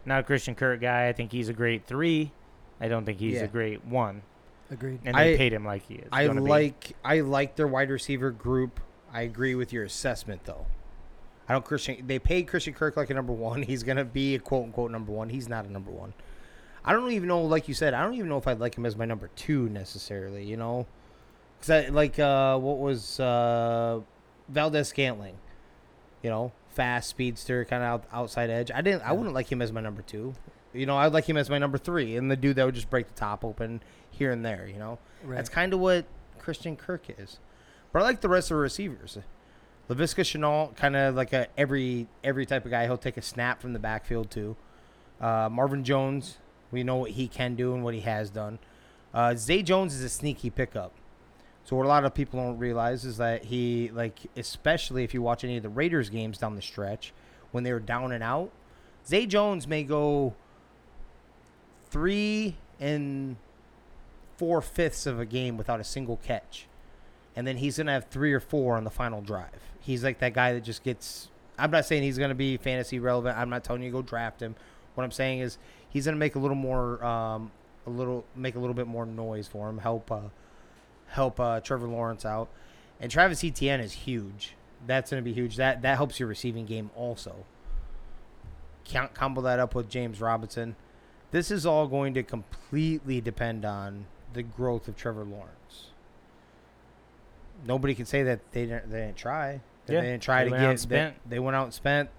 Not a Christian Kirk guy. I think he's a great three. I don't think he's Yeah. a great one. Agreed. And they I- paid him like he is. I gonna be. like I like their wide receiver group. I agree with your assessment though. I don't Christian. They paid Christian Kirk like a number one. *laughs* He's gonna be a quote unquote number one. He's not a number one. I don't even know, like you said, I don't even know if I'd like him as my number two necessarily. You know, because I like uh, what was uh, Valdes-Scantling. You know, fast speedster, kind of out, outside edge. I didn't. I wouldn't like him as my number two. You know, I'd like him as my number three, and the dude that would just break the top open here and there. You know, Right. that's kind of what Christian Kirk is. But I like the rest of the receivers. Laviska Shenault, kind of like a every every type of guy. He'll take a snap from the backfield too. Uh, Marvin Jones, we know what he can do and what he has done. Uh, Zay Jones is a sneaky pickup. So what a lot of people don't realize is that he like, especially if you watch any of the Raiders games down the stretch, when they were down and out, Zay Jones may go three and four fifths of a game without a single catch, and then he's gonna have three or four on the final drive. He's like that guy that just gets. I'm not saying he's gonna be fantasy relevant. I'm not telling you to go draft him. What I'm saying is he's gonna make a little more, um, a little make a little bit more noise for him. Help, uh, help uh, Trevor Lawrence out, and Travis Etienne is huge. That's gonna be huge. That that helps your receiving game also. Count combo that up with James Robinson. This is all going to completely depend on the growth of Trevor Lawrence. Nobody can say that they didn't, they didn't try. That Yeah, they didn't try they to get. spent. They, they went out and spent.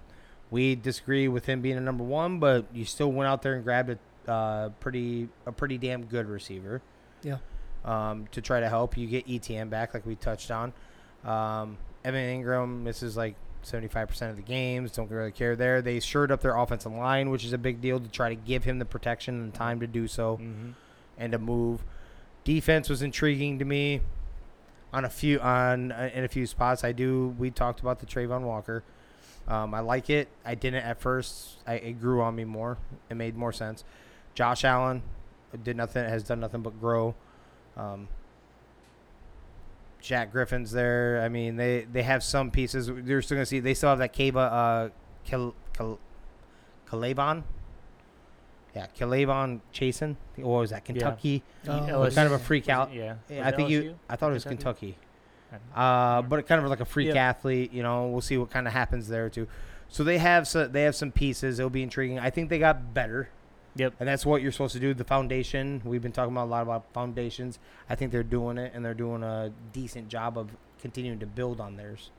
We disagree with him being a number one, but you still went out there and grabbed a uh, pretty a pretty damn good receiver. Yeah. Um, to try to help you get ETM back, like we touched on. Um, Evan Engram misses like 75% of the games. Don't really care there. They shored up their offensive line, which is a big deal to try to give him the protection and time to do so Mm-hmm. and to move. Defense was intriguing to me on a few on uh, in a few spots. I do. We talked about the Travon Walker. Um, I like it. I didn't at first. I, it grew on me more. It made more sense. Josh Allen did nothing. Has done nothing but grow. Um, Jack Griffin's there. I mean, they they have some pieces. They're still gonna see. They still have that Kaba uh, Kal, Kal, Calabon. Yeah, K'Lavon Chaisson. What was that? Kentucky. Oh, What kind of a freak out? Yeah. Yeah, I think you. I thought it was Kentucky? Kentucky. Uh, but kind of like a freak Yeah. athlete. You know, we'll see what kind of happens there too. So they have so they have some pieces. It'll be intriguing. I think they got better, Yep. and that's what you're supposed to do. The foundation. We've been talking about a lot about foundations. I think they're doing it, and they're doing a decent job of continuing to build on theirs.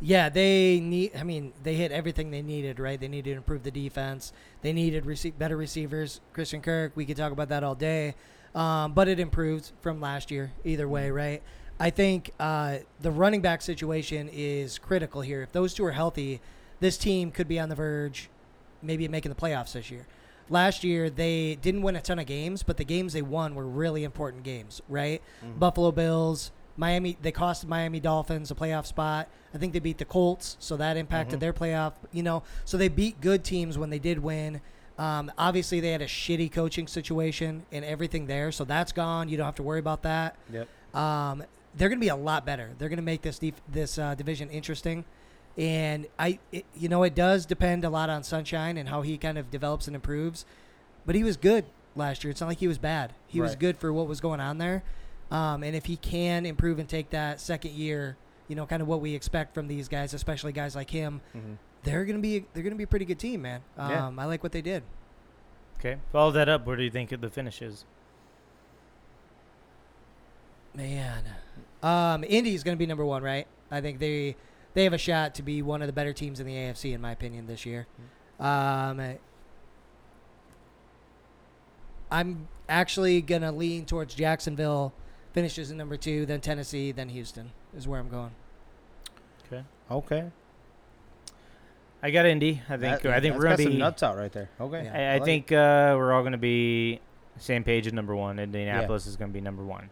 Yeah, they need. I mean, they hit everything they needed, right? They needed to improve the defense. They needed rece- better receivers. Christian Kirk, we could talk about that all day, um, but it improved from last year. Either way, right? I think uh, the running back situation is critical here. If those two are healthy, this team could be on the verge, maybe making the playoffs this year. Last year they didn't win a ton of games, but the games they won were really important games, right? Buffalo Bills, Miami. They cost Miami Dolphins a playoff spot. I think they beat the Colts, so that impacted Mhm. their playoff. You know, so they beat good teams when they did win. Um, obviously, they had a shitty coaching situation and everything there, so that's gone. You don't have to worry about that. Yep. Um, they're going to be a lot better. They're going to make this def- this uh, division interesting, and I, it, you know, it does depend a lot on Sunshine and how he kind of develops and improves. But he was good last year. It's not like he was bad. He was good for what was going on there, um, and if he can improve and take that second year, you know, kind of what we expect from these guys, especially guys like him, Mhm. they're going to be they're to be a pretty good team, man. Um, Yeah. I like what they did. Okay. Follow that up. Where do you think the finish is? Man, um, Indy's going to be number one, right? I think they they have a shot to be one of the better teams in the AFC, in my opinion, this year. Um, I'm actually gonna lean towards Jacksonville. Finishes in number two, then Tennessee, then Houston is where I'm going. Okay. Okay. I got Indy. I think. That- I think that's we're gonna got some be. nuts out right there. Okay. Yeah. I, I like think uh, we're all going to be same page as number one. Indianapolis is going to be number one,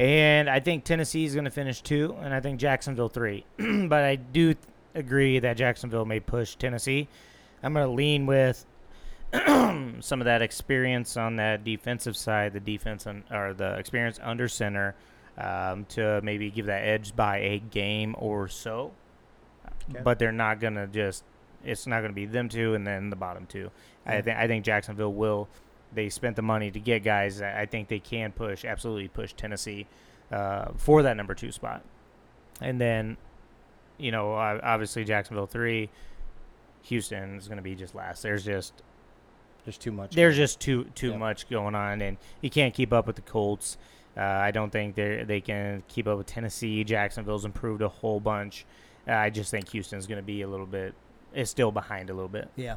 and I think Tennessee is going to finish two, and I think Jacksonville three. *clears throat* but I do th- agree that Jacksonville may push Tennessee. I'm going to lean with *clears throat* some of that experience on that defensive side, the defense on, or the experience under center, um, to maybe give that edge by a game or so. Okay. But they're not going to just it's not going to be them two and then the bottom two. I Yeah. think I think Jacksonville will. They spent the money to get guys. I think they can push, absolutely push Tennessee uh, for that number two spot. And then you know, obviously Jacksonville three, Houston is going to be just last. There's just There's too much. there's just too too Yeah. much going on, and you can't keep up with the Colts. Uh, I don't think they they can keep up with Tennessee. Jacksonville's improved a whole bunch. Uh, I just think Houston's going to be a little bit is still behind a little bit. Yeah.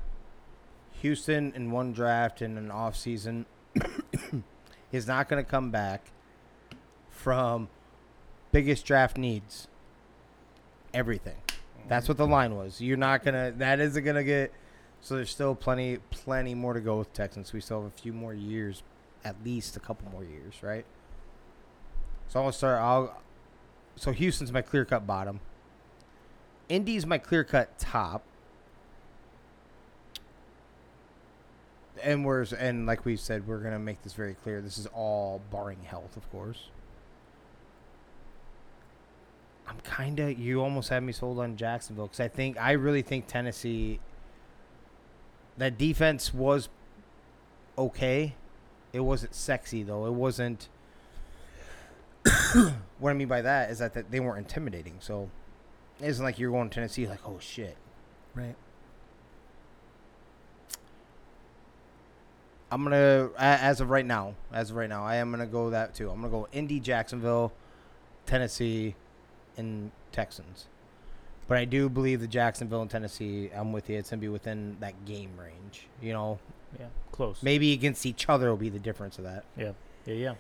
Houston in one draft in an off season is *coughs* not going to come back from biggest draft needs. Everything. That's what the line was. You're not gonna. That isn't gonna get. So there's still plenty, plenty more to go with Texans. We still have a few more years, at least a couple more years, right? So I'm gonna start. I'll. So Houston's my clear cut bottom. Indy's my clear cut top. And we're and like we said, we're gonna make this very clear. This is all barring health, of course. I'm kind of. You almost had me sold on Jacksonville because I think I really think Tennessee. That defense was okay. It wasn't sexy though. It wasn't. *coughs* what I mean by that is that, that they weren't intimidating. So it isn't like you're going to Tennessee like, oh shit. Right. I'm gonna as of right now, as of right now, I am gonna go that too. I'm gonna go Indy, Jacksonville, Tennessee, and Texans. But I do believe the Jacksonville and Tennessee, I'm with you. It's gonna be within that game range. You know, Yeah, close. maybe against each other will be the difference of that. Yeah, yeah, yeah.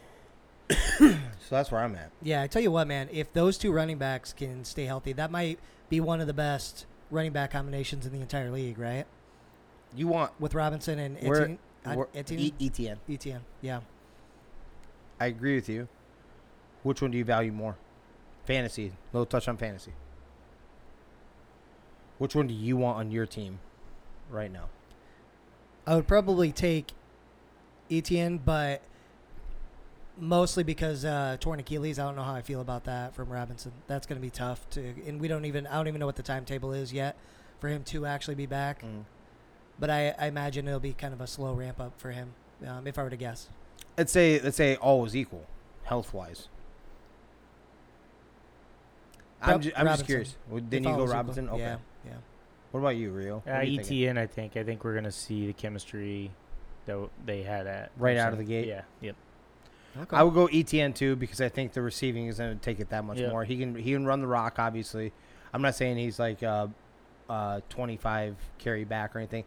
*coughs* So that's where I'm at. Yeah, I tell you what, man. If those two running backs can stay healthy, that might be one of the best running back combinations in the entire league, right? You want With Robinson and We're- Etienne. Etienne? E- ETN? Etienne. Yeah. I agree with you. Which one do you value more? Fantasy. Little touch on fantasy. Which one do you want on your team right now? I would probably take Etienne, but mostly because uh, torn Achilles. I don't know how I feel about that from Robinson. That's going to be tough to, and we don't even. I don't even know what the timetable is yet for him to actually be back. But I, I imagine it'll be kind of a slow ramp up for him, um, if I were to guess. Let's say let's say all was equal, health wise. I'm, ju- I'm just curious. Well, If Didn't you go was equal. Robinson? Okay. Yeah, yeah. What about you, Rio? Uh, are you thinking? ETN, I think. I think we're gonna see the chemistry that w- they had at Right out of the gate? Yeah, yep. Okay. I would go ETN too because I think the receiving is going to take it that much Yeah. more. He can he can run the rock. Obviously, I'm not saying he's like uh, uh, 25 carry back or anything,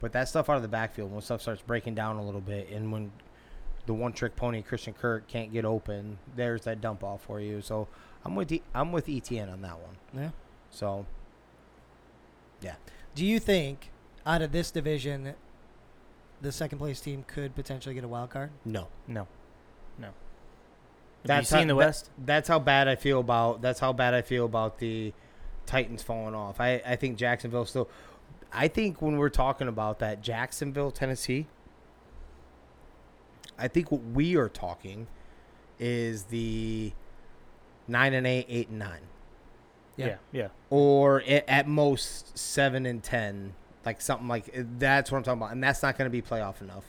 but that stuff out of the backfield when stuff starts breaking down a little bit, and when the one trick pony Christian Kirk can't get open, there's that dump off for you. So I'm with e- I'm with ETN on that one. yeah. So Yeah. Do you think out of this division, the second place team could potentially get a wild card? no, No, no. Have That's you seen how- the that- West? that's how bad I feel about that's how bad I feel about the Titans falling off. I, I think Jacksonville still I think when we're talking about that Jacksonville, Tennessee, I think what we are talking is the nine and eight, eight and nine. Yeah. yeah, yeah. Or a- at most seven and ten. Like something like that's what I'm talking about. And that's not gonna be playoff enough.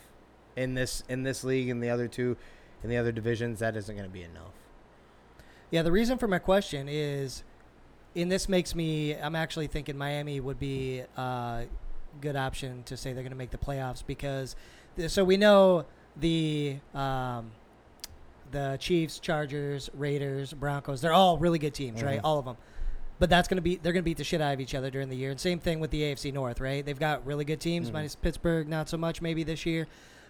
In this in this league and the other two in the other divisions, that isn't gonna be enough. Yeah, the reason for my question is, and this makes me, I'm actually thinking Miami would be a good option to say they're going to make the playoffs because, th- so we know the um, the Chiefs, Chargers, Raiders, Broncos, they're all really good teams, right? Mhm. All of them. But that's going to be they're going to beat the shit out of each other during the year. And same thing with the AFC North, right? They've got really good teams, Mhm. minus Pittsburgh, not so much maybe this year,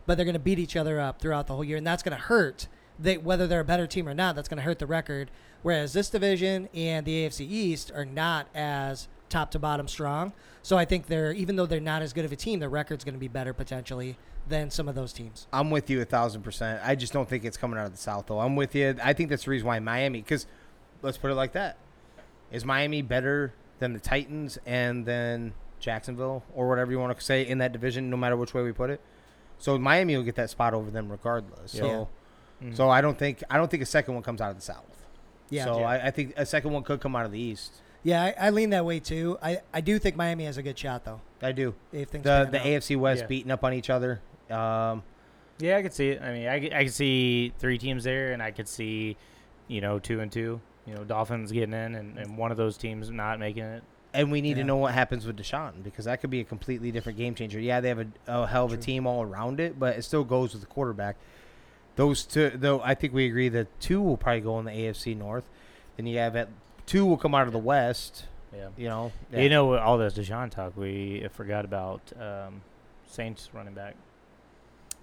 but they're going to beat each other up throughout the whole year, and that's going to hurt. They whether they're a better team or not, that's going to hurt the record. Whereas this division and the AFC East are not as top to bottom strong. So I think they're even though they're not as good of a team, their record's going to be better potentially than some of those teams. I'm with you a thousand percent. I just don't think it's coming out of the South, though. I'm with you. I think that's the reason why Miami, because let's put it like that: is Miami better than the Titans and then Jacksonville or whatever you want to say in that division, no matter which way we put it? So Miami will get that spot over them regardless. So, Mhm. so I don't think I don't think a second one comes out of the South. Yeah. So Yeah. I, I think a second one could come out of the East. Yeah, I, I lean that way too. I, I do think Miami has a good shot though. I do. If things The the out. AFC West Yeah. beating up on each other. Um, Yeah, I could see it. I mean, I could, I could see three teams there, and I could see, you know, two and two. you know Dolphins getting in and, and one of those teams not making it. And we need Yeah. to know what happens with Deshaun because that could be a completely different game changer. Yeah, they have a, a hell of a True. team all around it, but it still goes with the quarterback. Those two, though, I think we agree that two will probably go in the AFC North. Then you have at two will come out of the West. Yeah. You know, You know all this Deshaun talk. We forgot about um, Saints running back.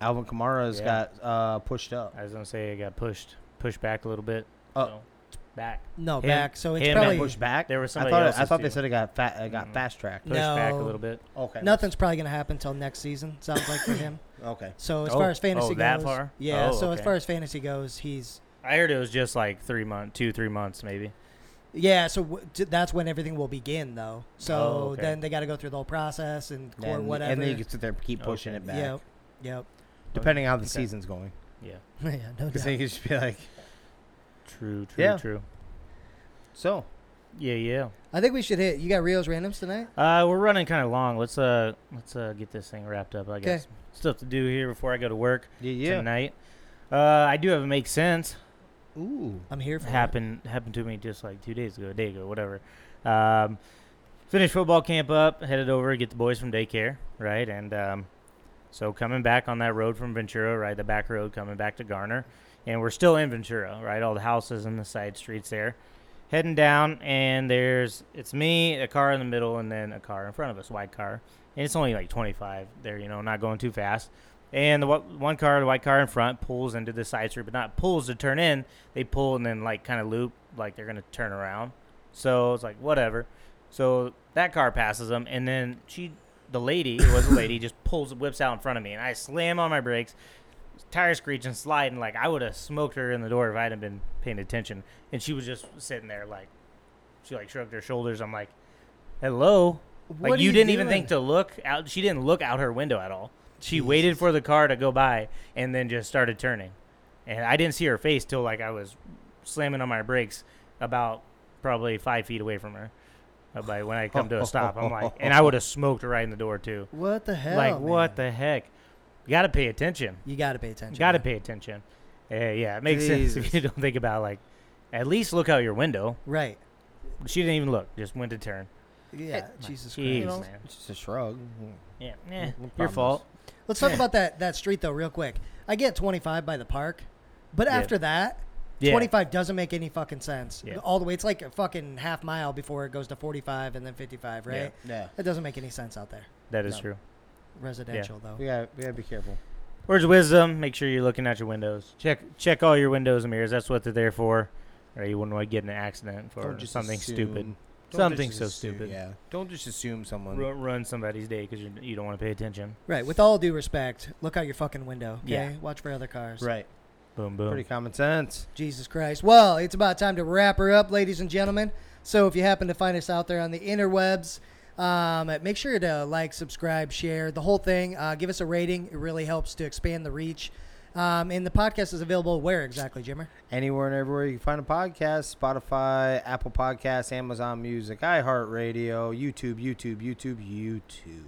Alvin Kamara's Yeah. got uh, pushed up. I was gonna say it got pushed pushed back a little bit. Oh. so, back No, Him- back. So it's probably pushed back. There was I somebody thought. I else's thought they said it got fa- uh, got Mhm. fast tracked. pushed back a little bit. Okay. nothing's probably going to happen until next season. Sounds like for him. *laughs* Okay. So as Oh, far as fantasy oh, goes, that far? yeah. Oh, so as okay. far as fantasy goes, he's I heard it was just like three months, two three months maybe. yeah. So w- t- that's when everything will begin, though. So Oh, okay. then they got to go through the whole process and court And, whatever. and then you can sit there and keep pushing Okay. it back, Yep. Yep. depending how the Okay. season's going. Yeah. *laughs* yeah. No *laughs* Because doubt. then you just be like, True. True. Yeah. True. so Yeah. Yeah. I think we should hit. You got Rio's randoms tonight? Uh, we're running kind of long. Let's uh let's uh get this thing wrapped up. I got some stuff to do here before I go to work yeah, yeah. tonight. Uh, I do have a make sense. Ooh. I'm here for it. happened happened to me just like two days ago, a day ago, whatever. Um, finished football camp up, headed over get the boys from daycare, right? And um, so coming back on that road from Ventura, right, the back road coming back to Garner, and we're still in Ventura, right? All the houses and the side streets there. Heading down, and there's it's me, a car in the middle, and then a car in front of us, white car, and it's only like 25 there, you know, not going too fast. And the one car, the white car in front, pulls into the side street, but not pulls to turn in. They pull and then like kind of loop, like they're gonna turn around. So it's like whatever. So that car passes them, and then she, the lady, it was a lady, just pulls, whips out in front of me, and I slam on my brakes, tire screeching, sliding. Like I would have smoked her in the door if I hadn't been paying attention. And she was just sitting there, like she like shrugged her shoulders. I'm like, hello. What Like you, didn't even think to look out. She didn't look out her window at all. She Jesus. waited for the car to go by and then just started turning. And I didn't see her face till like I was slamming on my brakes about probably five feet away from her. By when I come to a stop, I'm like, and I would have smoked her right in the door too. What the hell? like what the heck? You got to pay attention. You got to pay attention. You got to pay attention. Uh, yeah, it makes sense if you don't think about like, at least look out your window. Right. She didn't even look; just went to turn. Yeah. Jesus Jeez, Christ. man. It's just a shrug. Yeah, No- eh, no your fault. Let's talk about that that street though, real quick. I get 25 by the park, but Yeah. after that, Yeah. 25 doesn't make any fucking sense. Yeah. All the way, it's like a fucking half mile before it goes to 45 and then 55, right? Yeah. Yeah. It doesn't make any sense out there. That is No. true. Residential though. We gotta, we gotta be careful. Words of wisdom: Make sure you're looking at your windows. Check check all your windows and mirrors. That's what they're there for. Or you wouldn't want to get in an accident for Don't just something assume- stupid. Don't Something just so assume- stupid. Yeah. Don't just assume someone. Ru- ruin somebody's day because you, you don't want to pay attention. Right. With all due respect, look out your fucking window. Okay. Yeah. Watch for other cars. Right. Boom boom. Pretty common sense. Jesus Christ. Well, it's about time to wrap her up, ladies and gentlemen. So if you happen to find us out there on the interwebs, um, make sure to like, subscribe, share the whole thing. Uh, give us a rating. It really helps to expand the reach. Um, and the podcast is available where exactly, Jimmer? Anywhere and everywhere you can find a podcast Spotify, Apple Podcasts, Amazon Music, iHeartRadio, YouTube, YouTube, YouTube, YouTube.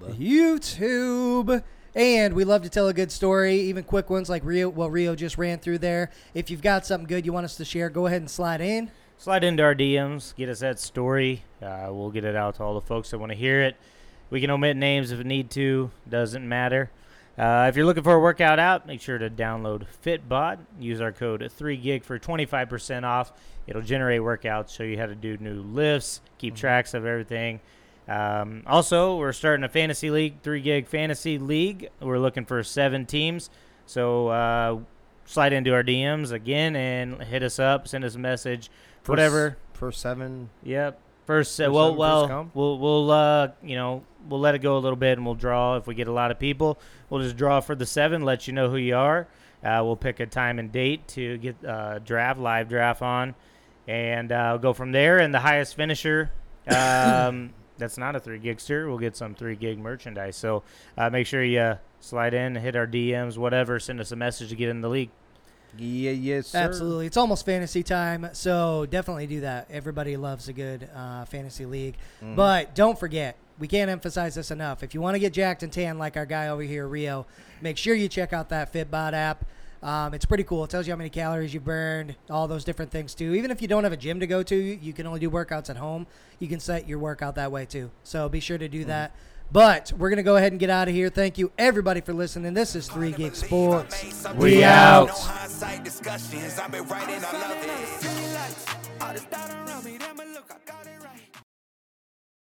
YouTube. And we love to tell a good story, even quick ones like Rio, what Rio just ran through there. If you've got something good you want us to share, go ahead and slide in. Slide into our DMs. Get us that story. Uh, we'll get it out to all the folks that want to hear it. We can omit names if we need to. Doesn't matter. Uh, if you're looking for a workout app, make sure to download Fitbod. Use our code 3GIG for 25% off. It'll generate workouts, show you how to do new lifts, keep tracks of everything. Um, also, we're starting a fantasy league, 3GIG Fantasy League. We're looking for seven teams. So uh, slide into our DMs again and hit us up, send us a message, First- whatever. First seven. Yep. First, First well, first well, come. we'll we'll uh, you know, we'll let it go a little bit, and we'll draw. If we get a lot of people, we'll just draw for the seven. Let you know who you are. Uh, we'll pick a time and date to get uh, draft live draft on, and uh, go from there. And the highest finisher, *coughs* um, that's not a three gigster, we'll get some three gig merchandise. So uh, make sure you slide in, hit our DMs, whatever. Send us a message to get in the league. Yeah, yes, sir. Absolutely. It's almost fantasy time, so definitely do that. Everybody loves a good uh, fantasy league. Mhm. But don't forget, we can't emphasize this enough. If you want to get jacked and tan like our guy over here, Rio, make sure you check out that Fitbod app. Um, it's pretty cool. It tells you how many calories you burned, all those different things too. Even if you don't have a gym to go to, you can only do workouts at home. You can set your workout that way too. So be sure to do that. But we're gonna go ahead and get out of here. Thank you everybody for listening. This is Three Gig Sports. We out.